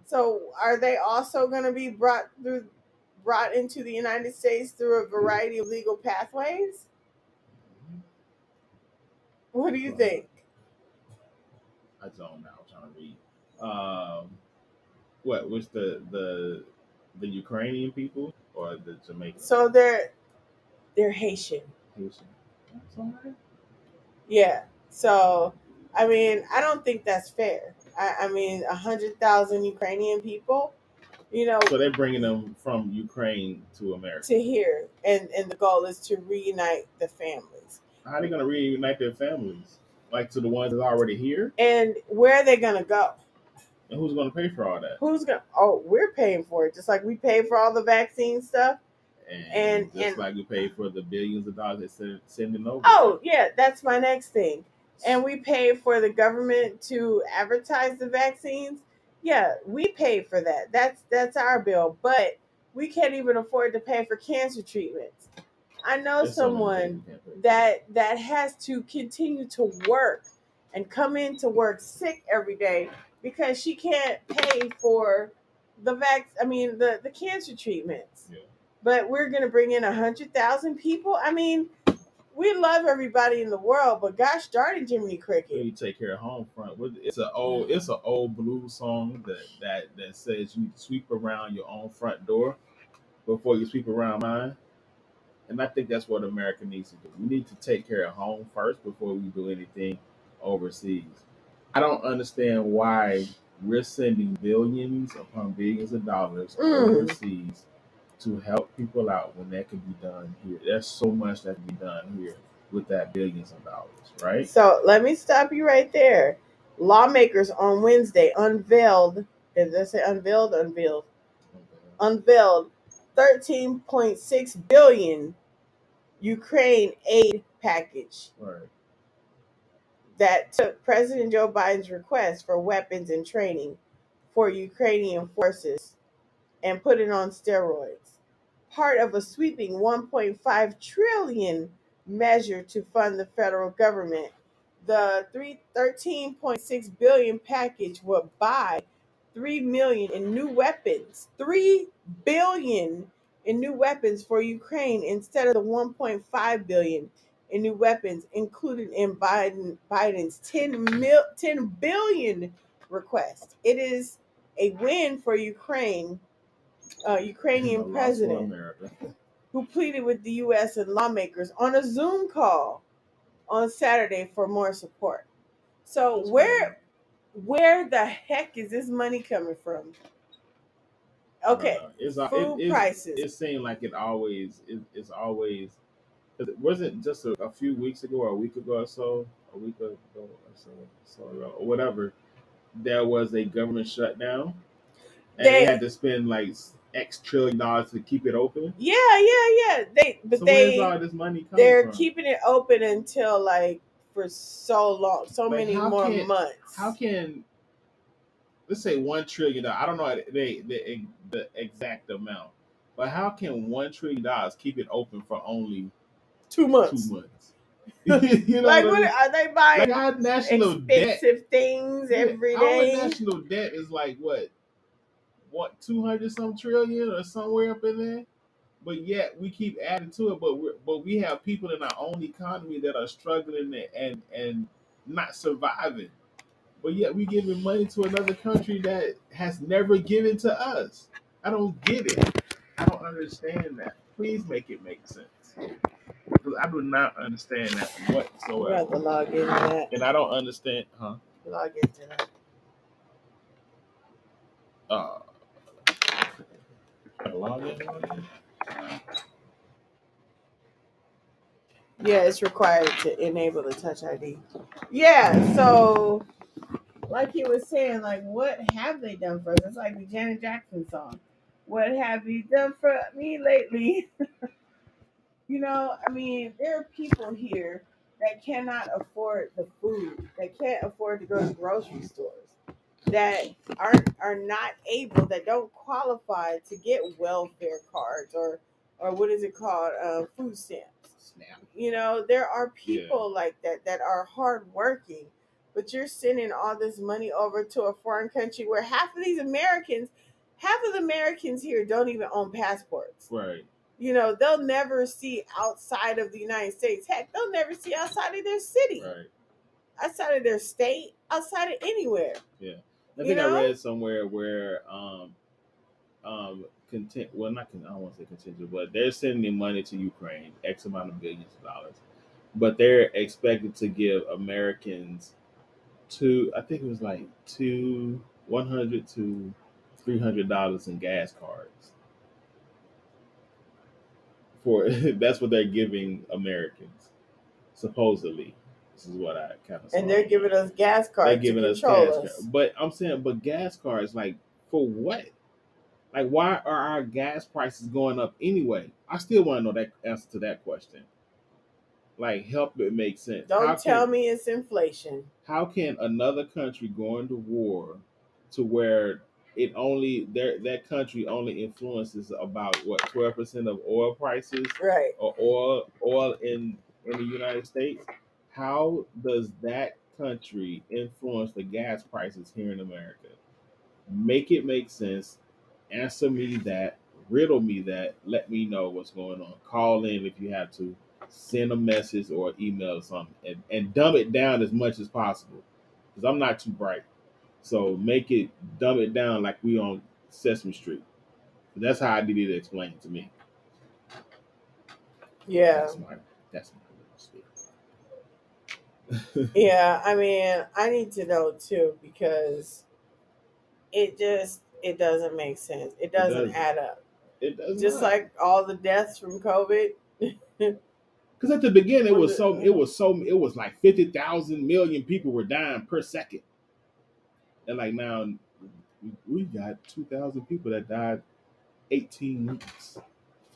So are they also going to be brought through brought into the United States through a variety of legal pathways? What do you think? I don't know. I'm trying to read. Um, what was the the the Ukrainian people or the Jamaican? So they're they're Haitian. Haitian. That's. Yeah. So I mean, I don't think that's fair. I, I mean, a hundred thousand Ukrainian people, you know, So they're bringing them from Ukraine to America. to here, and and the goal is to reunite the families. How are they going to reunite their families? Like to the ones that are already here? And where are they gonna go? And who's going to pay for all that? Who's gonna? Oh, we're paying for it, just like we pay for all the vaccine stuff. And, And- just and- like we pay for the billions of dollars they're send- sending over. Oh yeah, that's my next thing. And we pay for the government to advertise the vaccines. Yeah, we pay for that. That's that's our bill. But we can't even afford to pay for cancer treatments. I know There's someone things we can't pay for. that that has to continue to work and come into work sick every day because she can't pay for the vac I mean the the cancer treatments. But we're going to bring in a 100,000 people. I mean, we love everybody in the world, but gosh darn it, Jiminy Cricket. you take care of home front. It's an old, it's an old blues song that that that says you need to sweep around your own front door before you sweep around mine. And I think that's what America needs to do. We need to take care of home first before we do anything overseas. I don't understand why we're sending billions upon billions of dollars Mm. overseas to help people out when that can be done here. There's so much that can be done here with that billions of dollars, right? So let me stop you right there. Lawmakers on Wednesday unveiled, did I say unveiled? Unveiled. Unveiled 13.6 billion Ukraine aid package Right. that took President Joe Biden's request for weapons and training for Ukrainian forces and put it on steroids. Part of a sweeping 1.5 trillion measure to fund the federal government. The three- 13.6 billion package would buy 3 million in new weapons. 3 billion in new weapons for Ukraine instead of the 1.5 billion in new weapons included in Biden Biden's 10 mil 10 billion request. It is a win for Ukraine, uh, Ukrainian president who pleaded with the U.S. and lawmakers on a Zoom call on Saturday for more support. So That's where where the heck is this money coming from? Okay, Uh, it's it, food it, prices. It seemed like it always it, it's always. It wasn't just a, a few weeks ago or a week ago or so, a week ago or so, so ago, or whatever. There was a government shutdown, and they, They- had to spend like X trillion dollars to keep it open. Yeah, yeah, yeah. They but so they all this money coming they're from? keeping it open until like for so long, so But many more can- months. How can let's say one trillion dollars? I don't know the, the the exact amount, but how can one trillion dollars keep it open for only two months? two months? you know like what I mean? are they buying Like our national debt, expensive things every our day? national debt is like what, what two hundred some trillion or somewhere up in there. But yet we keep adding to it. But we but we have people in our own economy that are struggling and and not surviving. But yet we giving money to another country that has never given to us. I don't get it. I don't understand that. Please make it make sense. Because I do not understand that You whatsoever. have to log into that. And I don't understand, huh? Log into that. Uh, log in, log in. Yeah, it's required to enable the touch ID. Yeah, so like he was saying, like what have they done for us? It's like the Janet Jackson song. What have you done for me lately? you know, I mean, there are people here that cannot afford the food, They can't afford to go to grocery stores, that aren't are not able, that don't qualify to get welfare cards or or what is it called, uh, food stamps. Snap. You know, there are people like that that are hardworking, but you're sending all this money over to a foreign country where half of these Americans, half of the Americans here don't even own passports. Right. You know, they'll never see outside of the United States. Heck, they'll never see outside of their city, Right. outside of their state, outside of anywhere. I think know? I read somewhere where um um content well not I don't want to say contingent, but they're sending money to Ukraine, X amount of billions of dollars. But they're expected to give Americans two I think it was like two one hundred to three hundred dollars in gas cards. For that's what they're giving Americans, supposedly. This is what I kind of And they're giving us gas cards they're giving us gas us. cards. But I'm saying, but gas cards, like for what? Like, why are our gas prices going up anyway? I still want to know that answer to that question. Like, help it make sense. Don't How tell can- me it's inflation. How can another country go into war to where it only their that country only influences about what twelve percent of oil prices Right. or oil oil in in the United States, how does that country influence the gas prices here in America? Make it make sense. Answer me that. Riddle me that. Let me know what's going on. Call in if you have to. Send a message or email or something, and, and dumb it down as much as possible. Because I'm not too bright, so make it dumb it down like we on Sesame Street. That's how I need to explain it to me. Yeah. That's my that's my. Yeah, I mean, I need to know too because it just it doesn't make sense. It doesn't doesn't. add up. It does Just like all the deaths from COVID. because at the beginning it Was was so it was so it was like fifty thousand million people were dying per second, and like now we got two thousand people that died eighteen weeks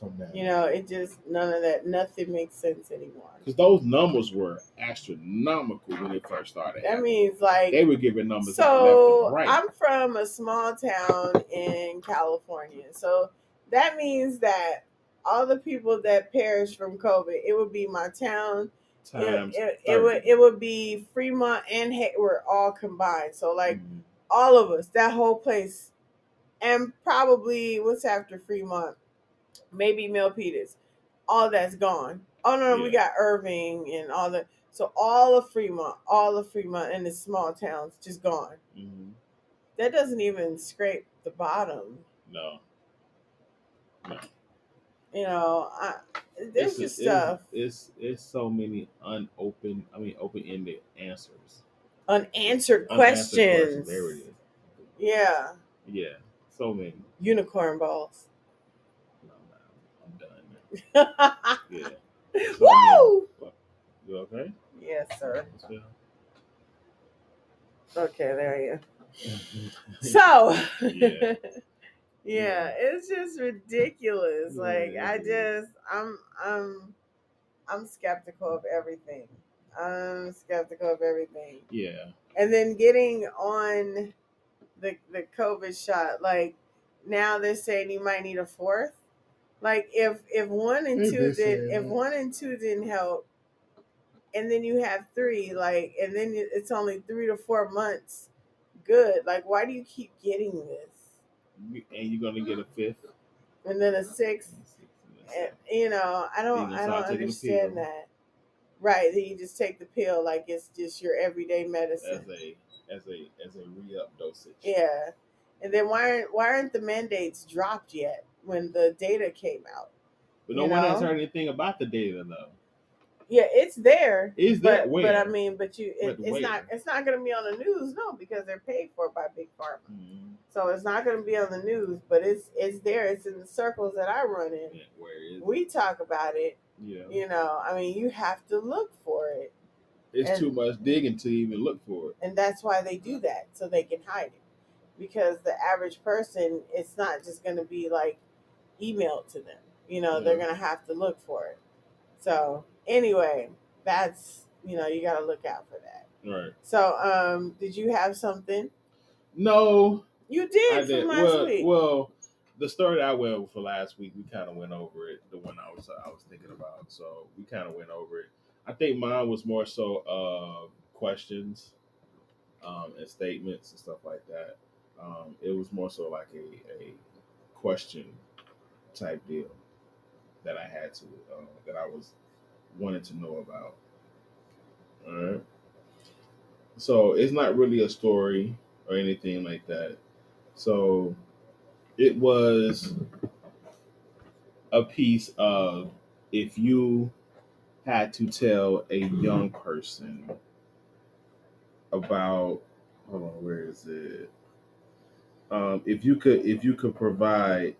from that. You know, it just none of that. Nothing makes sense anymore. because those numbers were astronomical when they first started. That means like they were giving numbers so. right. I'm from a small town in California, so that means that all the people that perished from COVID, it would be my town. It, Times it, it would it would be Fremont and Hayward all combined. So like Mhm. all of us, that whole place, and probably what's after Fremont, maybe Milpitas. all that's gone. Oh no, no we got Irving and all the so all of Fremont, all of Fremont and the small towns just gone. Mhm. That doesn't even scrape the bottom. No, No. You know, I, there's It's- just it's- stuff It's, it's so many unopened. I mean, open ended answers. unanswered Unanswered questions. There it is. Yeah, Yeah, so many. unicorn balls. No, no, I'm done. man. Yeah. So Woo! You okay? Yes, sir. Okay, there you. Go. So, Yeah. Yeah, it's just ridiculous. Like I just I'm I'm I'm skeptical of everything. I'm skeptical of everything. Yeah. And then getting on the the COVID shot, like now they're saying you might need a fourth. Like if if one and two did saying if that. one and two didn't help, and then you have three, like and then it's only three to four months. Good. Like why do you keep getting this? And you're gonna get a fifth. And then a sixth Eh, you know, I don't, I don't understand that. Right, that you just take the pill like it's just your everyday medicine. as medicine. a as a as a re up dosage. Yeah, and then why aren't why aren't the mandates dropped yet when the data came out? But no one has heard anything about the data though. Yeah, it's there. Is but, that where? but I mean, but you, it, But it's not, it's not going to be on the news, no, because they're paid for by big pharma. Mhm. So it's not going to be on the news, but it's, it's there. It's in the circles that I run in. Yeah, where is We talk about it. yeah. You know, I mean, you have to look for it. It's and- too much digging to even look for it. and that's why they do that so they can hide it because the average person it's not just going to be like emailed to them you know they're going to have to look for it so anyway that's you know you got to look out for that Right. so um did you have something No, you did, did. last Well, week well, the story that I went over for last week, we kind of went over it. The one I was I was thinking about, so we kind of went over it. I think mine was more so uh, questions um, and statements and stuff like that. Um, it was more so like a, a question type deal that I had to uh, that I was wanted to know about. All right. So it's not really a story or anything like that. So it was a piece of if you had to tell a young person about hold on where is it um if you could if you could provide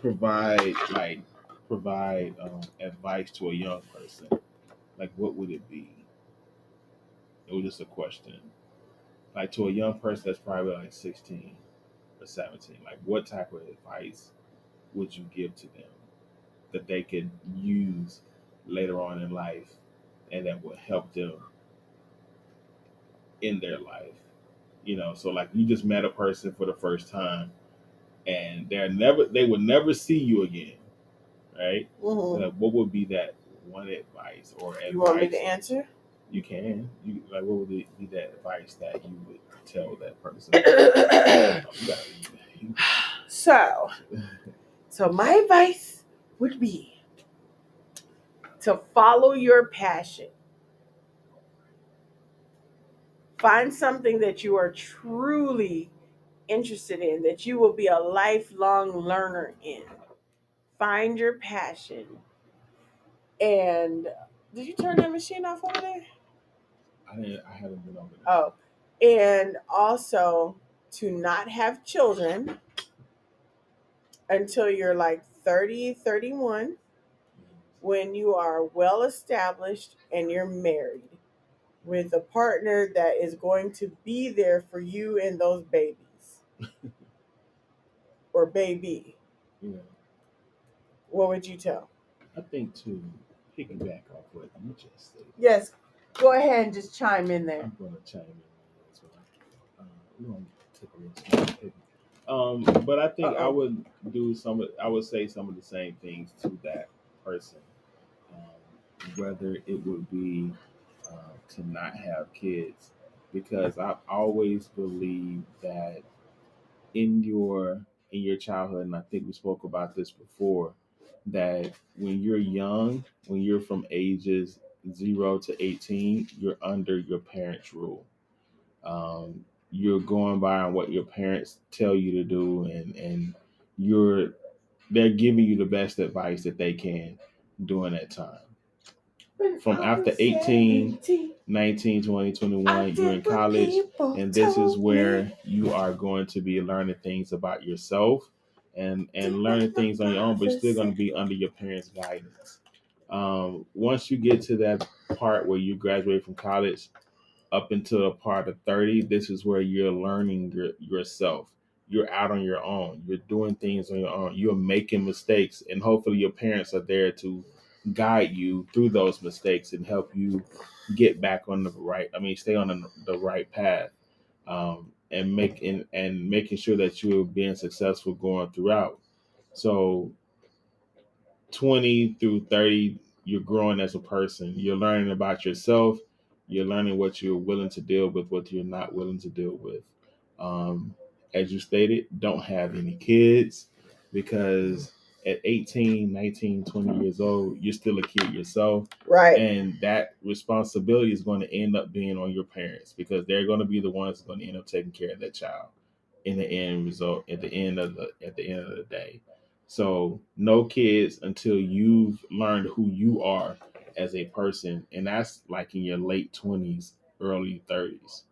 provide like provide um, advice to a young person? Like what would it be? It was just a question. Like to a young person that's probably like 16 or 17 like what type of advice would you give to them that they could use later on in life and that would help them in their life? You know so like you just met a person for the first time and they're never they would never see you again right? Mhm. Like, what would be that one advice or advice you want me to answer? You can. You like what would be that advice that you would tell that person? So so my advice would be to follow your passion. Find something that you are truly interested in that you will be a lifelong learner in. Find your passion. And did you turn that machine off over there? I didn't I haven't been over there. oh and also to not have children until you're like 30 31 mm-hmm. when you are well established and you're married with a partner that is going to be there for you and those babies or baby You know, what would you tell I think to piggyback off what you just said, yes go ahead and just chime in there I'm gonna chime in on this one. Uh, gonna take a. Um, but I think I Uh-oh. would do some. Of, I would say some of the same things to that person, um, whether it would be uh, to not have kids, because I always believe that in your in your childhood, and I think we spoke about this before, that when you're young, when you're from ages zero to eighteen, you're under your parents' rule. Um, you're going by what your parents tell you to do, and and you're they're giving you the best advice that they can during that time. From after 18, 19, 20, 21, you're in college, and this is where you are going to be learning things about yourself and and learning things on your own, but still going to be under your parents' guidance. Um, once you get to that part where you graduate from college, up until a part of thirty, this is where you're learning your, yourself. you're out on your own. You're doing things on your own. You're making mistakes, and hopefully your parents are there to guide you through those mistakes and help you get back on the right. I mean, stay on the, the right path, um, and making and making sure that you're being successful going throughout. So, twenty through thirty, you're growing as a person. You're learning about yourself. You're learning what you're willing to deal with, what you're not willing to deal with. Um, as you stated, don't have any kids because at 18, 19, 20 years old, you're still a kid yourself. Right. And that responsibility is going to end up being on your parents because they're going to be the ones going to end up taking care of that child in the end result at the end of the at the end of the day. So no kids until you've learned who you are as a person. And that's like in your late twenties, early thirties.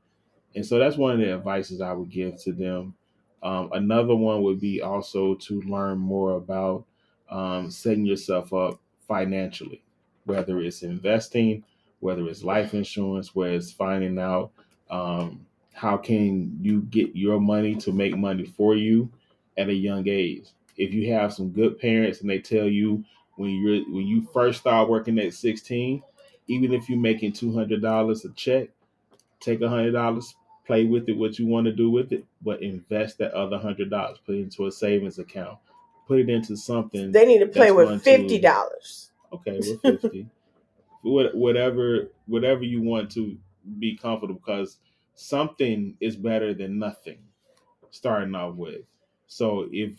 And so that's one of the advices I would give to them. Um, another one would be also to learn more about um, setting yourself up financially, whether it's investing, whether it's life insurance, whether it's finding out um, how can you get your money to make money for you at a young age. If you have some good parents and they tell you when you're when you first start working at 16, even if you're making two hundred dollars a check, take a hundred dollars, play with it what you want to do with it, but invest that other hundred dollars, put it into a savings account, put it into something. They need to play with fifty dollars. Okay, we're fifty. Whatever, whatever you want to be comfortable, because something is better than nothing. Starting off with, so if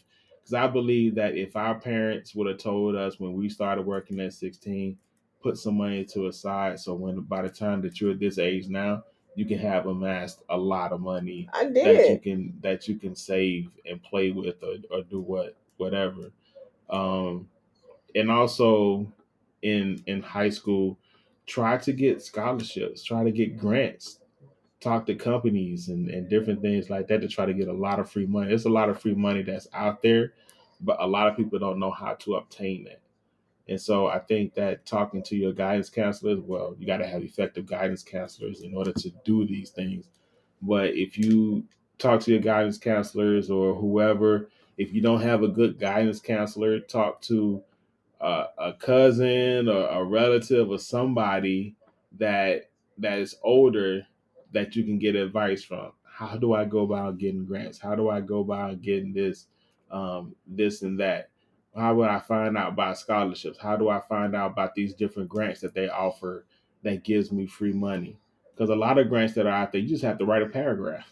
because I believe that if our parents would have told us when we started working at sixteen, put some money to a side, so when by the time that you're at this age now, you can have amassed a lot of money I that you can that you can save and play with or, or do what whatever. Um and also in in high school try to get scholarships try to get grants talk to companies and, and different things like that to try to get a lot of free money. There's a lot of free money that's out there but a lot of people don't know how to obtain that and so i think that talking to your guidance counselors well you got to have effective guidance counselors in order to do these things but if you talk to your guidance counselors or whoever, if you don't have a good guidance counselor, talk to uh, a cousin or a relative or somebody that that is older that you can get advice from. How do I go about getting grants? How do I go about getting this, um, this and that? How would I find out about scholarships? How do I find out about these different grants that they offer that gives me free money? Because a lot of grants that are out there, you just have to write a paragraph.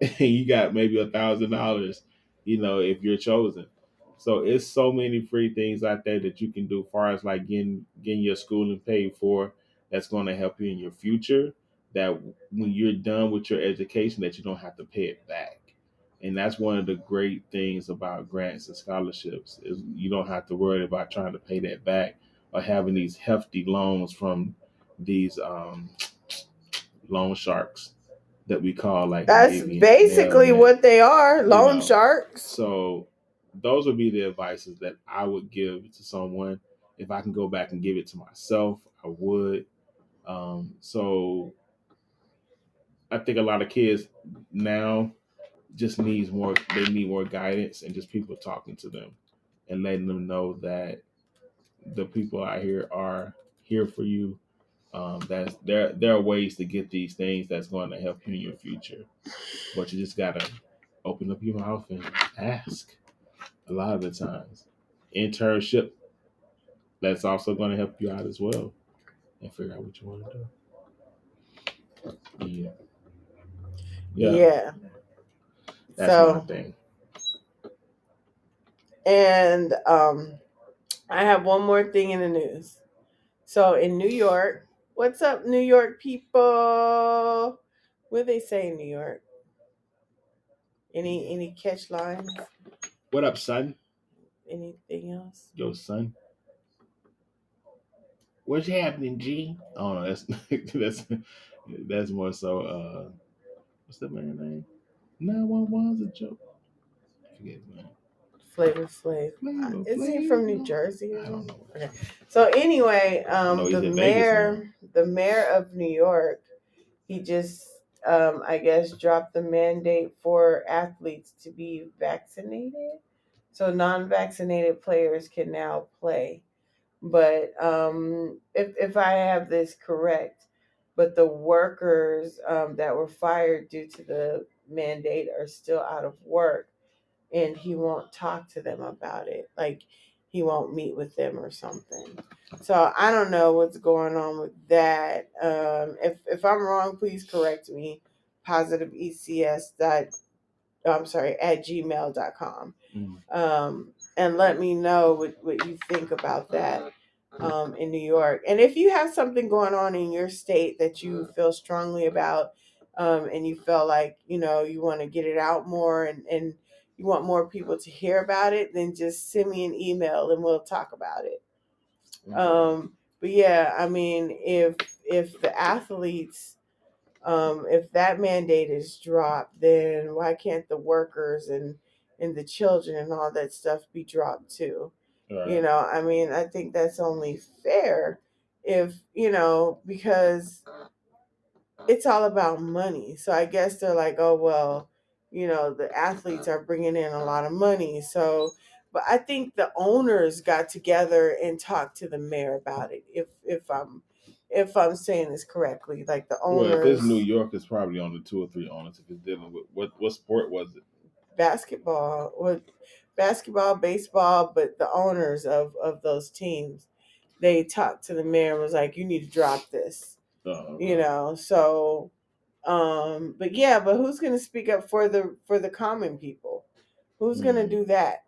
and you got maybe a thousand dollars, you know, if you're chosen. So it's so many free things out there that you can do as far as like getting getting your schooling paid for that's going to help you in your future that when you're done with your education that you don't have to pay it back. And that's one of the great things about grants and scholarships is you don't have to worry about trying to pay that back or having these hefty loans from these um, loan sharks that we call like That's basically what they are. Loan know, sharks. So those would be the advices that I would give to someone. If I can go back and give it to myself, I would. Um, so I think a lot of kids now just needs more. They need more guidance and just people talking to them and letting them know that the people out here are here for you. Um, that's there. There are ways to get these things that's going to help you in your future, but you just gotta open up your mouth and ask. A lot of the times, internship that's also going to help you out as well, and figure out what you want to do. Yeah, Yeah. yeah, that's So my thing. and um I have one more thing in the news. So in New York, what's up, New York people? What do they say in New York? Any any catch lines? What up, son? Anything else? Yo, son. What's happening, G? Oh no, that's that's that's more so. uh What's that man's name? Nine one one's a joke. I forget his name. Flavor Flav. Flavor Is he from New Jersey or I don't something? know. Okay. So anyway, um, know he's the in Vegas mayor, the mayor of New York, he just um, I guess, dropped the mandate for athletes to be vaccinated. So non vaccinated players can now play. But um, if, if I have this correct, but the workers um, that were fired due to the mandate are still out of work and he won't talk to them about it. Like he won't meet with them or something. So I don't know what's going on with that. Um, if if I'm wrong, please correct me. Positive ECS dot I'm sorry, at gmail.com. Mm. Um, and let me know what, what you think about that um, in New York. And if you have something going on in your state that you feel strongly about um, and you feel like, you know, you want to get it out more and, and you want more people to hear about it, then just send me an email and we'll talk about it. Um, but yeah, I mean, if if the athletes, um, if that mandate is dropped, then why can't the workers and and the children and all that stuff be dropped too? Right. You know, I mean, I think that's only fair if you know because it's all about money. So I guess they're like, oh well, you know, the athletes are bringing in a lot of money, so. But I think the owners got together and talked to the mayor about it. If if I'm if I'm saying this correctly, like the Well, owners, if it's New York, it's probably on the two or three owners. If it's dealing with what what sport was it? basketball, what basketball, baseball, but the owners of of those teams, they talked to the mayor and was like, you need to drop this. Uh, you know so um but yeah but who's gonna speak up for the for the common people? Who's gonna Mm. do that?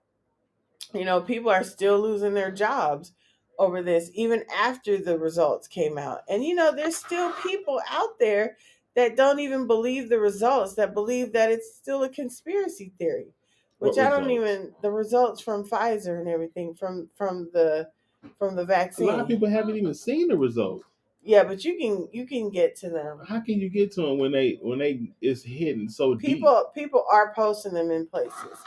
You know people are still losing their jobs over this even after the results came out. And you know there's still people out there that don't even believe the results that believe that it's still a conspiracy theory which What i don't even the results from pfizer and everything from from the from the vaccine A lot of people haven't even seen the results. Yeah but you can you can get to them How can you get to them when they when they it's hidden so deep? people people are posting them in places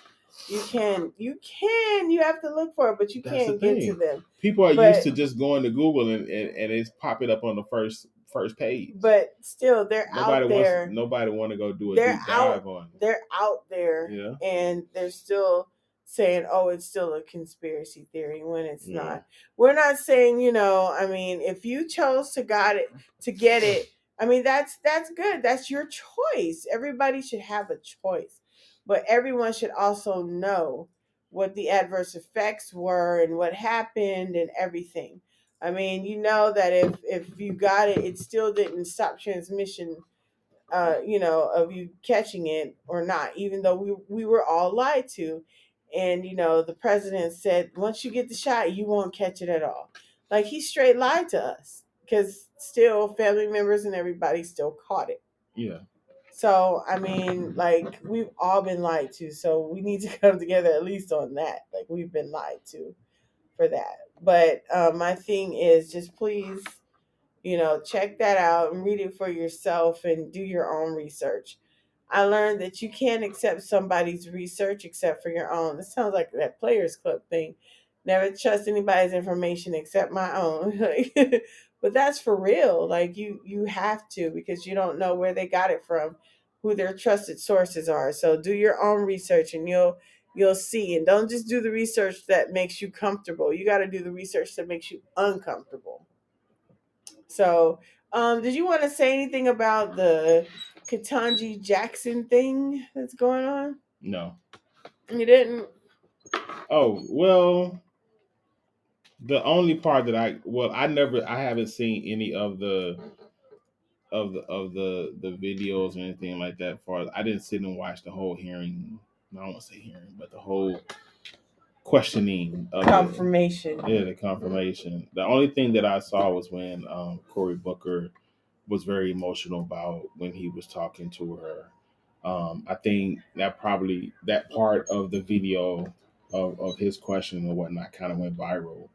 you can you can you have to look for it but you That's can't get to them People are But- used to just going to Google and, and, and it's popping up on the first first page. but still they're nobody out there wants nobody want to go do a deep out- dive on. it. they're out there Yeah. and they're still saying oh it's still a conspiracy theory when it's Yeah. not we're not saying you know i mean if you chose to got it to get it i mean that's that's good. That's your choice. Everybody should have a choice. But everyone should also know what the adverse effects were and what happened and everything. I mean you know that if if you got it it still didn't stop transmission uh, you know, of you catching it or not, even though we we were all lied to. And you know, the president said once you get the shot, you won't catch it at all. Like he straight lied to us because still family members and everybody still caught it. Yeah. So I mean, like we've all been lied to, so we need to come together at least on that. Like we've been lied to for that. But uh, my thing is just please, you know, check that out and read it for yourself and do your own research. I learned that you can't accept somebody's research except for your own. It sounds like that Players Club thing. Never trust anybody's information except my own. but that's for real. Like you, you have to because you don't know where they got it from, who their trusted sources are. So do your own research and you'll you'll see. And don't just do the research that makes you comfortable. You got to do the research that makes you uncomfortable. So, um, did you want to say anything about the Ketanji Jackson thing that's going on? No. You didn't. Oh well, the only part that I well I never I haven't seen any of the of the of the the videos or anything like that. For I didn't sit and watch the whole hearing. I don't want to say hearing, but the whole questioning of the, Confirmation. yeah the confirmation. The only thing that I saw was when um, Cory Booker was very emotional about when he was talking to her. Um, I think that probably that part of the video of, of his question and whatnot kind of went viral,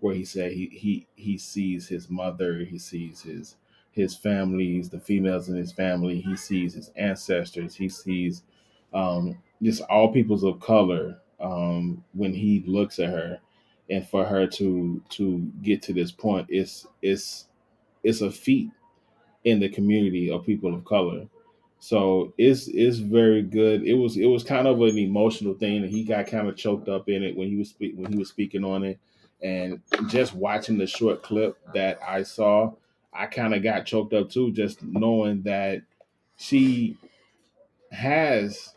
where he said he he he sees his mother, he sees his his families, the females in his family, he sees his ancestors, he sees um, just all peoples of color um, when he looks at her, and for her to to get to this point, it's it's it's a feat in the community of people of color So it's it's very good. It was it was kind of an emotional thing, and he got kind of choked up in it when he was speak, when he was speaking on it. And just watching the short clip that I saw, I kind of got choked up too, just knowing that she has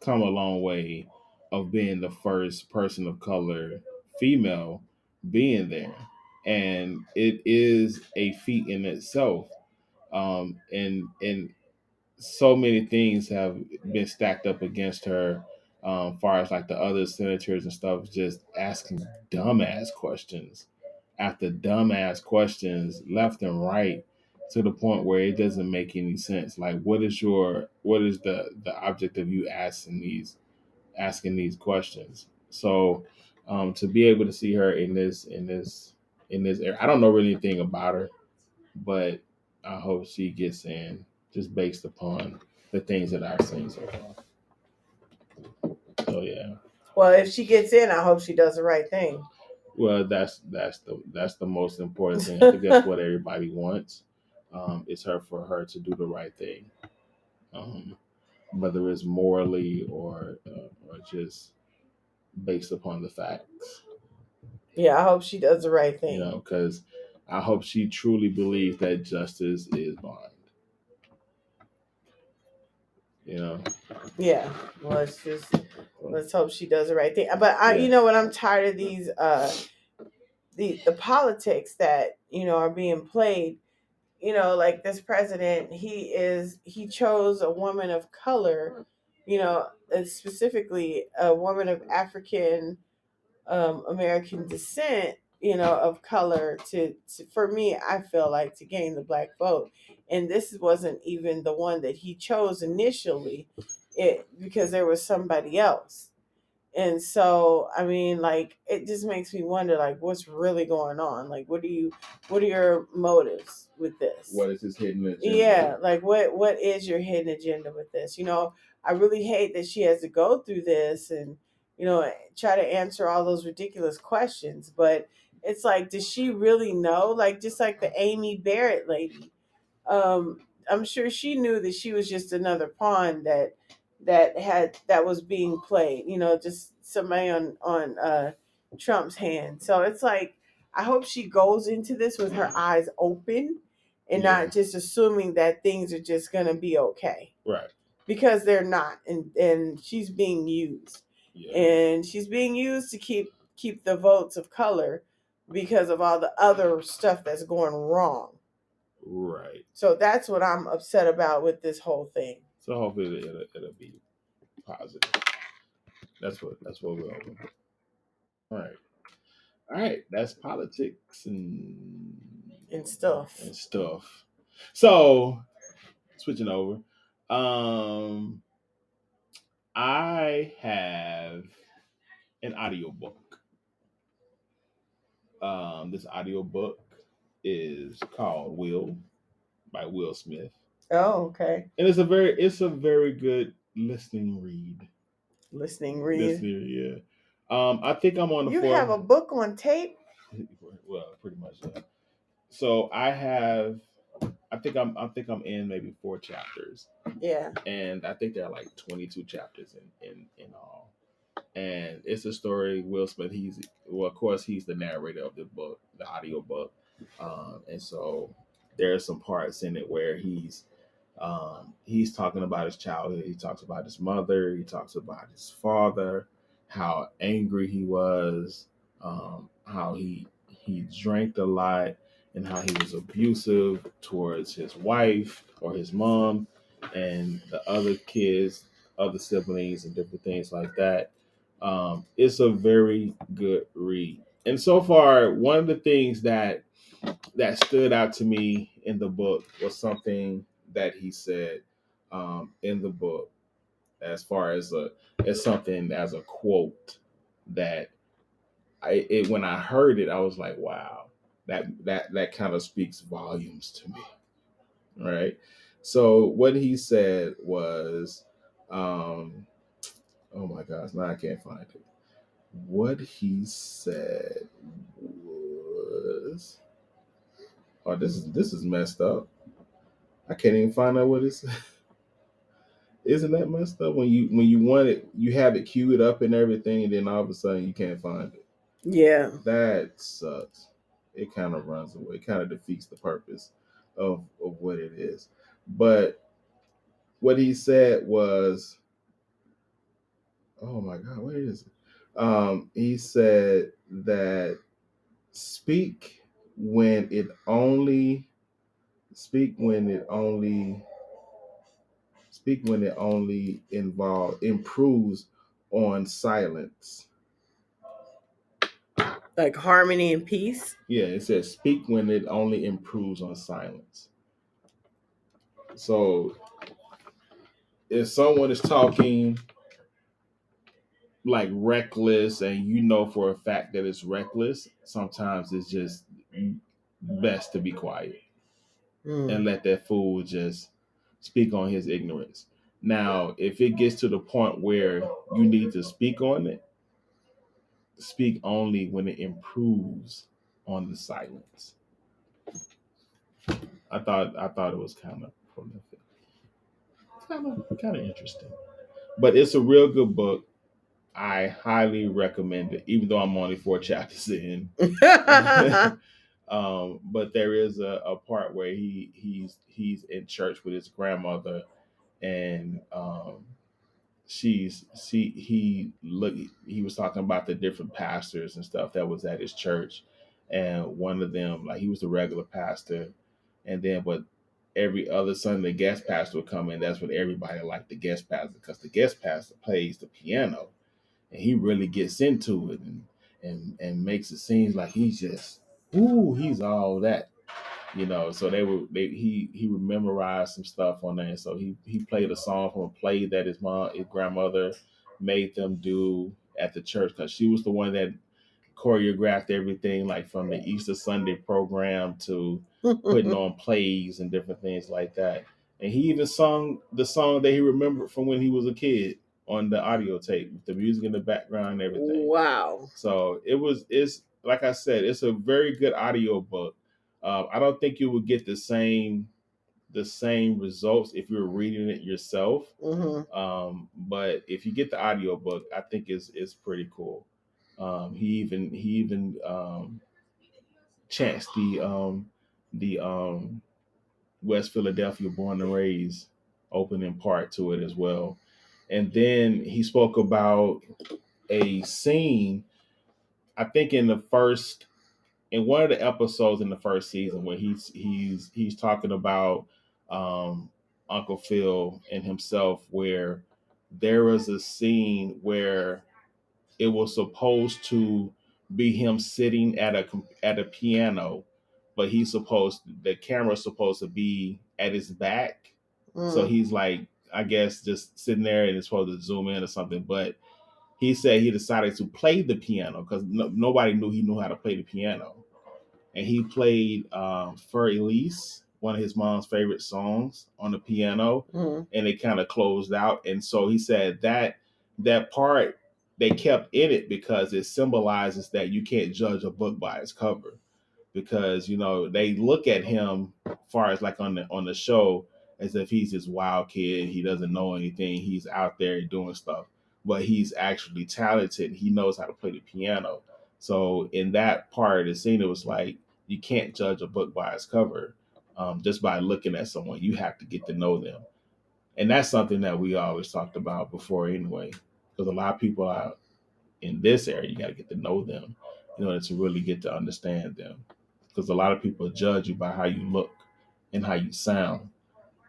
come a long way of being the first person of color female being there and it is a feat in itself um and and so many things have been stacked up against her um far as like the other senators and stuff just asking dumbass questions after dumbass questions left and right to the point where it doesn't make any sense like what is your what is the the object of you asking these asking these questions. So um, to be able to see her in this in this in this I don't know really anything about her, but I hope she gets in just based upon the things that I've seen so far. So yeah. Well, if she gets in, I hope she does the right thing. Well, that's that's the that's the most important thing. I think that's what everybody wants. Um, it's her for her to do the right thing, um, whether it's morally or uh, or just based upon the facts. Yeah, I hope she does the right thing. You know, because I hope she truly believes that justice is blind. You know. Yeah. Well, let's just let's hope she does the right thing. But I, Yeah. you know, what I'm tired of these uh the the politics that you know are being played. You know, like this president, he is he chose a woman of color. You know, specifically a woman of African um, American descent, you know, of color to, to for me, I feel like to gain the black vote. And this wasn't even the one that he chose initially, it because there was somebody else. And so, I mean, like it just makes me wonder like what's really going on? Like what do you what are your motives with this? What is his hidden agenda? Yeah, like what what is your hidden agenda with this? You know, I really hate that she has to go through this and you know try to answer all those ridiculous questions, but it's like does she really know? Like just like the Amy Barrett lady. Um I'm sure she knew that she was just another pawn that that had that was being played, you know, just somebody on on uh Trump's hand. So it's like I hope she goes into this with her eyes open and Yeah. not just assuming that things are just gonna be okay Right. because they're not, and and she's being used, Yeah. and she's being used to keep keep the votes of color because of all the other stuff that's going wrong. right. So that's what I'm upset about with this whole thing. So hopefully it'll, it'll be positive. That's what that's what we're hoping. All right. All right. That's politics and And stuff. and stuff. So switching over. Um I have an audiobook. Um this audiobook is called Will by Will Smith. Oh, okay. And it's a very it's a very good listening read. Listening, read. Listening, yeah. Um I think I'm on the You fourth- have a book on tape. well, pretty much. Yeah. So I have, I think I'm, I think I'm in maybe four chapters, Yeah. and I think there are like 22 chapters in in in all. And it's a story. Will Smith. He's well, of course, he's the narrator of the book, the audio book, um, and so there are some parts in it where he's um, he's talking about his childhood. He talks about his mother. He talks about his father, how angry he was, um, how he he drank a lot, and how he was abusive towards his wife or his mom and the other kids, other siblings, and different things like that. Um, it's a very good read. And so far, one of the things that that stood out to me in the book was something that he said um, in the book, as far as a as something as a quote that I it, when I heard it, I was like, wow, that that that kind of speaks volumes to me, right? So what he said was, um, oh my gosh, now I can't find it. What he said was, oh, this is this is messed up. I can't even find out what it said. Isn't that messed up when you when you want it, you have it queued up and everything, and then all of a sudden you can't find it. Yeah. That sucks. It kind of runs away. It kind of defeats the purpose of of what it is. But what he said was, oh my god, what is it? Um, he said that speak when it only speak when it only speak when it only involve improves on silence. Like harmony and peace. Yeah, it says speak when it only improves on silence. So if someone is talking like reckless and you know for a fact that it's reckless, sometimes it's just best to be quiet Mm. and let that fool just speak on his ignorance. Now, if it gets to the point where you need to speak on it, speak only when it improves on the silence. I thought I thought it was kind of prolific. Kind of kind of interesting. But it's a real good book. I highly recommend it, even though I'm only four chapters in. um, but there is a, a part where he he's he's in church with his grandmother, and um, she's she he look he was talking about the different pastors and stuff that was at his church, and one of them like he was the regular pastor, and then but every other Sunday the guest pastor would come in. That's when everybody liked the guest pastor because the guest pastor plays the piano, and he really gets into it and and and makes it seem like he's just ooh he's all that you know? So they were they he he would memorize some stuff on there. So he he played a song from a play that his mom his grandmother made them do at the church because she was the one that choreographed everything like from the easter sunday program to putting on plays and different things like that. And he even sung the song that he remembered from when he was a kid on the audio tape with the music in the background and everything wow. so it was it's like I said, it's a very good audio book. Uh, I don't think you would get the same the same results if you're reading it yourself. hmm Um, but if you get the audio book, I think it's it's pretty cool. Um, he even he even um, chants the um, the um, West Philadelphia born and raised opening part to it as well. And then he spoke about a scene I think in the first in one of the episodes in the first season where he's he's he's talking about um Uncle Phil and himself where there was a scene where it was supposed to be him sitting at a at a piano but he's supposed the camera's supposed to be at his back Mm. so he's like I guess just sitting there and it's supposed to zoom in or something but he said he decided to play the piano because no, nobody knew he knew how to play the piano. And he played um, For Elise, one of his mom's favorite songs, on the piano, Mhm. and it kind of closed out. And so he said that that part they kept in it because it symbolizes that you can't judge a book by its cover. Because you know they look at him, far as like on the on the show, as if he's this wild kid. He doesn't know anything. He's out there doing stuff but he's actually talented. He knows how to play the piano. So in that part of the scene, it was like you can't judge a book by its cover. Um, just by looking at someone, you have to get to know them, and that's something that we always talked about before, anyway. Because a lot of people out in this area, you got to get to know them in order to really get to understand them. Because a lot of people judge you by how you look and how you sound,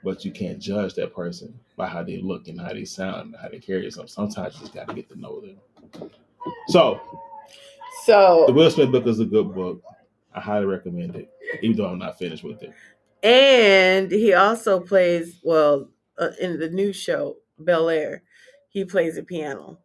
but you can't judge that person by how they look and how they sound and how they carry themselves. Sometimes you just got to get to know them. So, so the Will Smith book is a good book. I highly recommend it, even though I'm not finished with it. and he also plays well uh, in the new show Bel Air. He plays the piano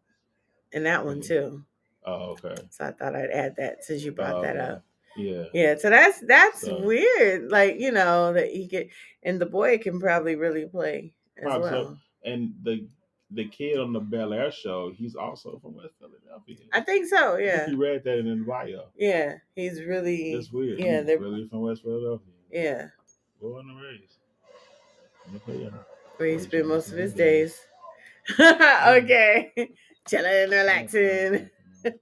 in that one too. Oh, okay. So I thought I'd add that since you brought Oh, that okay. up. Yeah. Yeah, so that's that's So- weird. Like you know that he could, and the boy can probably really play as Probably so. well. And the the kid on the Bel Air show, he's also from West Philadelphia. I think so. Yeah, you read that in the bio. yeah. He's really That's weird. Yeah, he's they're really from West Philadelphia. yeah. Born and raised. in the Bay Area. Where he spent most of his days? days. okay. Chilling relaxing. Mm-hmm.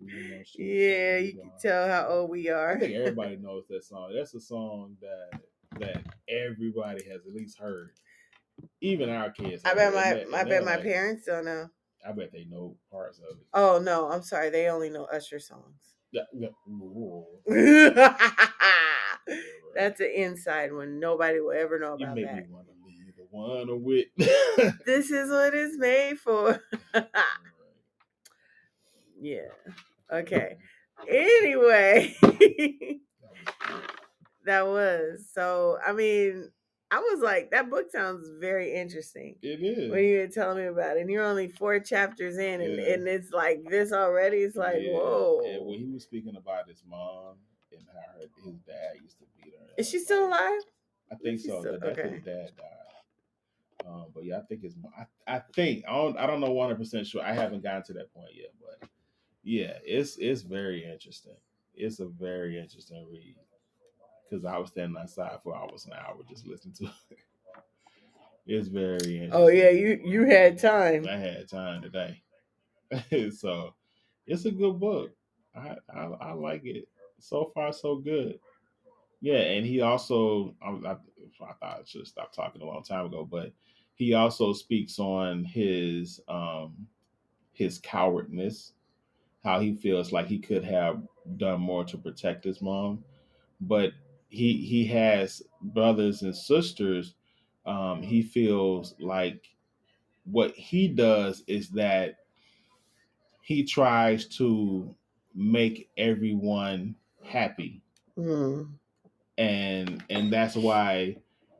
You Yeah, you can tell how old we are. I think everybody knows that song. That's a song that that everybody has at least heard. Even our kids. I bet my and they- I bet my like- parents don't know. I bet they know parts of it. Oh no, I'm sorry. They only know Usher songs. That's an inside one. Nobody will ever know You about make that. me want to leave the one with. This is what it's made for. Mm. Yeah. Okay. Anyway, that was so. I mean, I was like, that book sounds very interesting. It is. When you were telling me about it, and you're only four chapters in, and, Yeah. and it's like this already. It's like, Yeah, whoa. And when he was speaking about his mom and how her, his dad used to beat her. Is she still alive? I think She's so. still- The okay. his dad died. Um, but yeah, I think his. mo- I, I think I don't. I don't know one hundred percent sure. I haven't gotten to that point yet, but yeah, it's it's very interesting. It's a very interesting read because I was standing outside for almost an hour just listening to it. It's very interesting. Oh yeah, you you had time. I had time today, so it's a good book. I, I I like it. So far, so good. Yeah, and he also I, I, I thought I should have stopped talking a long time ago, but he also speaks on his um his cowardness, how he feels like he could have done more to protect his mom, but he he has brothers and sisters. Um, he feels like what he does is that he tries to make everyone happy Mm. and and that's why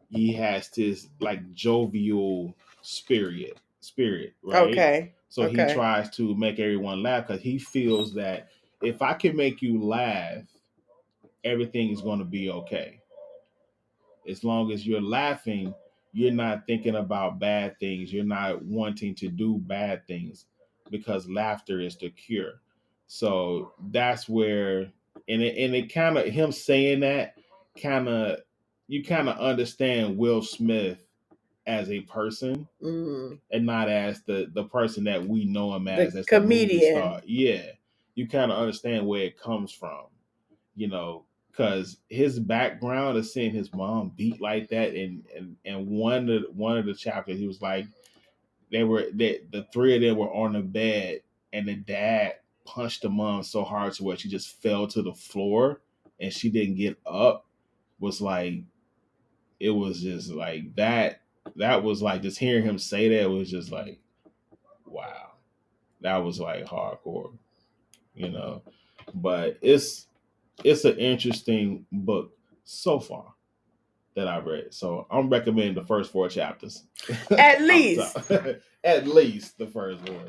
he has this like jovial spirit spirit right Okay. So okay. he tries to make everyone laugh because he feels that if i can make you laugh everything is going to be okay. As long as you're laughing you're not thinking about bad things. You're not wanting to do bad things because laughter is the cure. So that's where and it, and it kind of him saying that kind of you kind of understand will smith as a person Mm. and not as the the person that we know him as The as comedian. Yeah, you kind of understand where it comes from, you know, because his background of seeing his mom beat like that, and and and one of the, one of the chapters he was like, they were they, the three of them were on the bed, and the dad punched the mom so hard to where she just fell to the floor, and she didn't get up. Was like, it was just like that that was like just hearing him say that was just like wow. That was like hardcore you know? But it's it's an interesting book so far that I've read. So i'm recommending the first four chapters. At Off least. top. at least the first one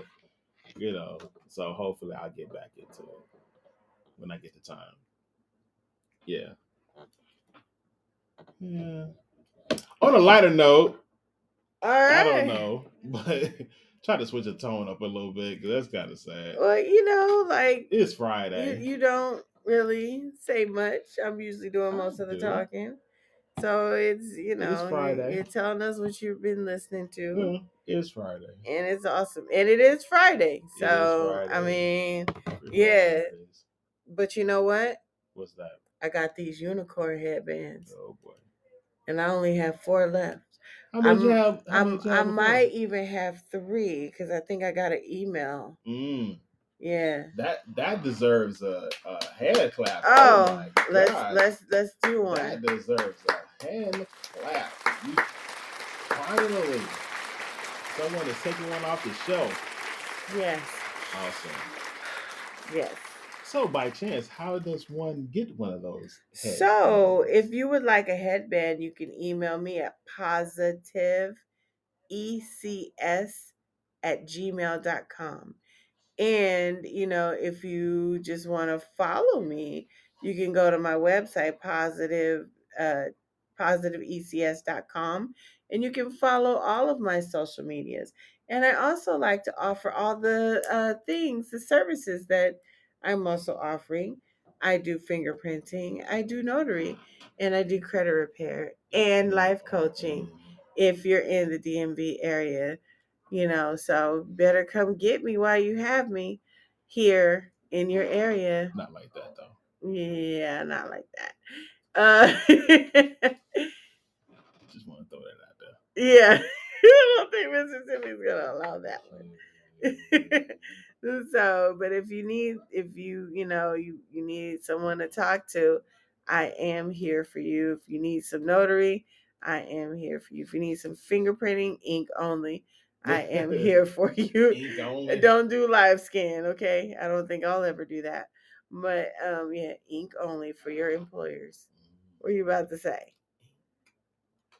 you know? So hopefully i'll get back into it when i get the time. Yeah. Yeah. On a lighter note All right. I don't know, but try to switch the tone up a little bit because that's kind of sad. Well, you know, like It's Friday. you don't really say much. I'm usually doing most of the do. talking. So it's you know you- Friday. you're telling us what you've been listening to, Yeah, it's Friday. and it's awesome. And it is Friday. is So I mean, Yeah. Fridays. but you know what? What's that? I got these unicorn headbands, Oh boy. and I only have four left. How many you I'm- have? How I'm, many you I have might even have three because I think I got an email. Mm, Yeah. that that deserves a, a hand clap. Oh, my let's God. let's let's do one. That deserves a hand clap. You, finally, someone is taking one off the shelf. Yes. Awesome. Yes. So, by chance, how does one get one of those? So, if you would like a headband, you can email me at positiveecs at gmail.com. And, you know, if you just want to follow me, you can go to my website, positive, uh, positiveecs.com, and you can follow all of my social medias. And I also like to offer all the uh, things, the services that I'm also offering. I do fingerprinting, I do notary, and I do credit repair and life coaching if you're in the DMV area, you know. So better come get me while you have me here in your area. Not like that though. Yeah, not like that. Uh, Just want to throw that out there. yeah, I don't think Mississippi's gonna allow that one. so, but if you need, if you, you know, you you need someone to talk to, I am here for you. If you need some notary, I am here for you. If you need some fingerprinting, ink only, I am here for you. Only. Don't do live scan, okay? I don't think I'll ever do that. But um, yeah, ink only for your employers. What are you about to say?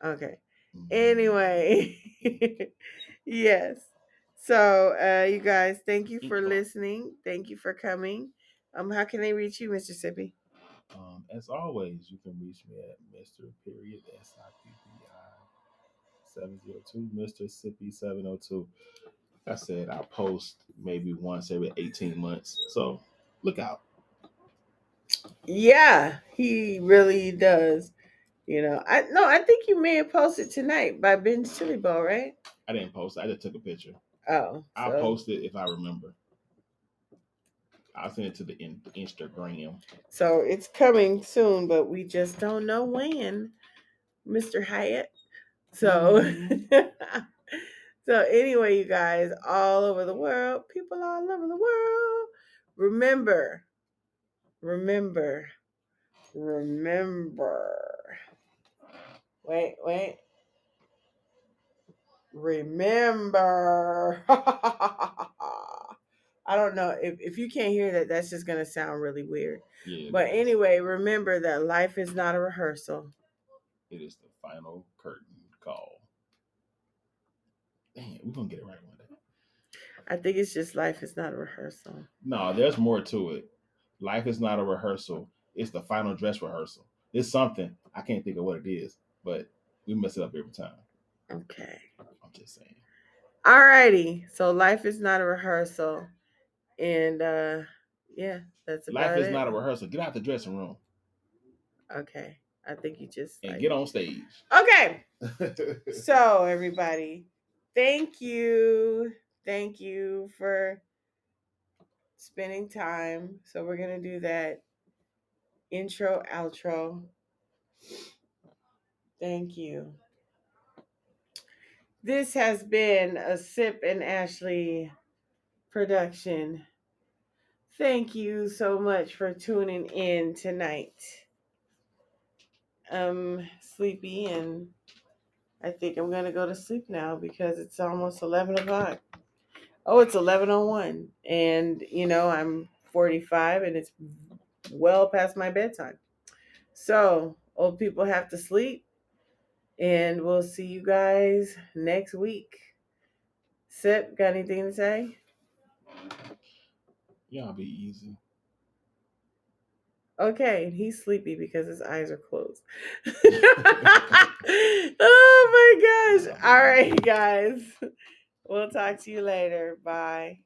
Okay. Mhm. Anyway, yes. So, uh, you guys, thank you for listening. Thank you for coming. Um, how can they reach you, Mr. Sippy? Um, as always, you can reach me at Mr. Period S I P P I seven zero two Mr. Sippy seven zero two. I said I post maybe once every eighteen months, so look out. Yeah, he really does. You know, I no, I think you may have posted tonight by Ben's Chili Bowl, right? I didn't post. I just took a picture. Oh, I'll so- post it if I remember. I'll send it to the in- Instagram. So it's coming soon, but we just don't know when, Mr. Hyatt. So, so anyway, you guys, all over the world, people all over the world, remember, remember, remember. Wait, wait. Remember. I don't know if, if you can't hear that, that's just gonna sound really weird. Yeah. But anyway, remember that life is not a rehearsal. it is the final curtain call. Damn, we're gonna get it right one day. I think it's just life is not a rehearsal. No, there's more to it. Life is not a rehearsal. It's the final dress rehearsal. It's something. I can't think of what it is, but we mess it up every time. Okay. Just saying. Alrighty. So life is not a rehearsal. And uh yeah, that's about Life is it. not a rehearsal. Get out the dressing room Okay. I think you just and like- get on stage. Okay. So everybody, thank you. Thank you for spending time. So we're gonna do that intro, outro. Thank you. This has been a Sip and Ashley production. Thank you so much for tuning in tonight. I'm sleepy and I think I'm gonna go to sleep now because it's almost eleven o'clock. Oh, it's eleven oh one, and you know I'm forty five, and it's well past my bedtime. So old people have to sleep, and we'll see you guys next week. Sip, got anything to say? Y'all be easy. Okay, he's sleepy because his eyes are closed. oh my gosh. All right, guys. We'll talk to you later. Bye.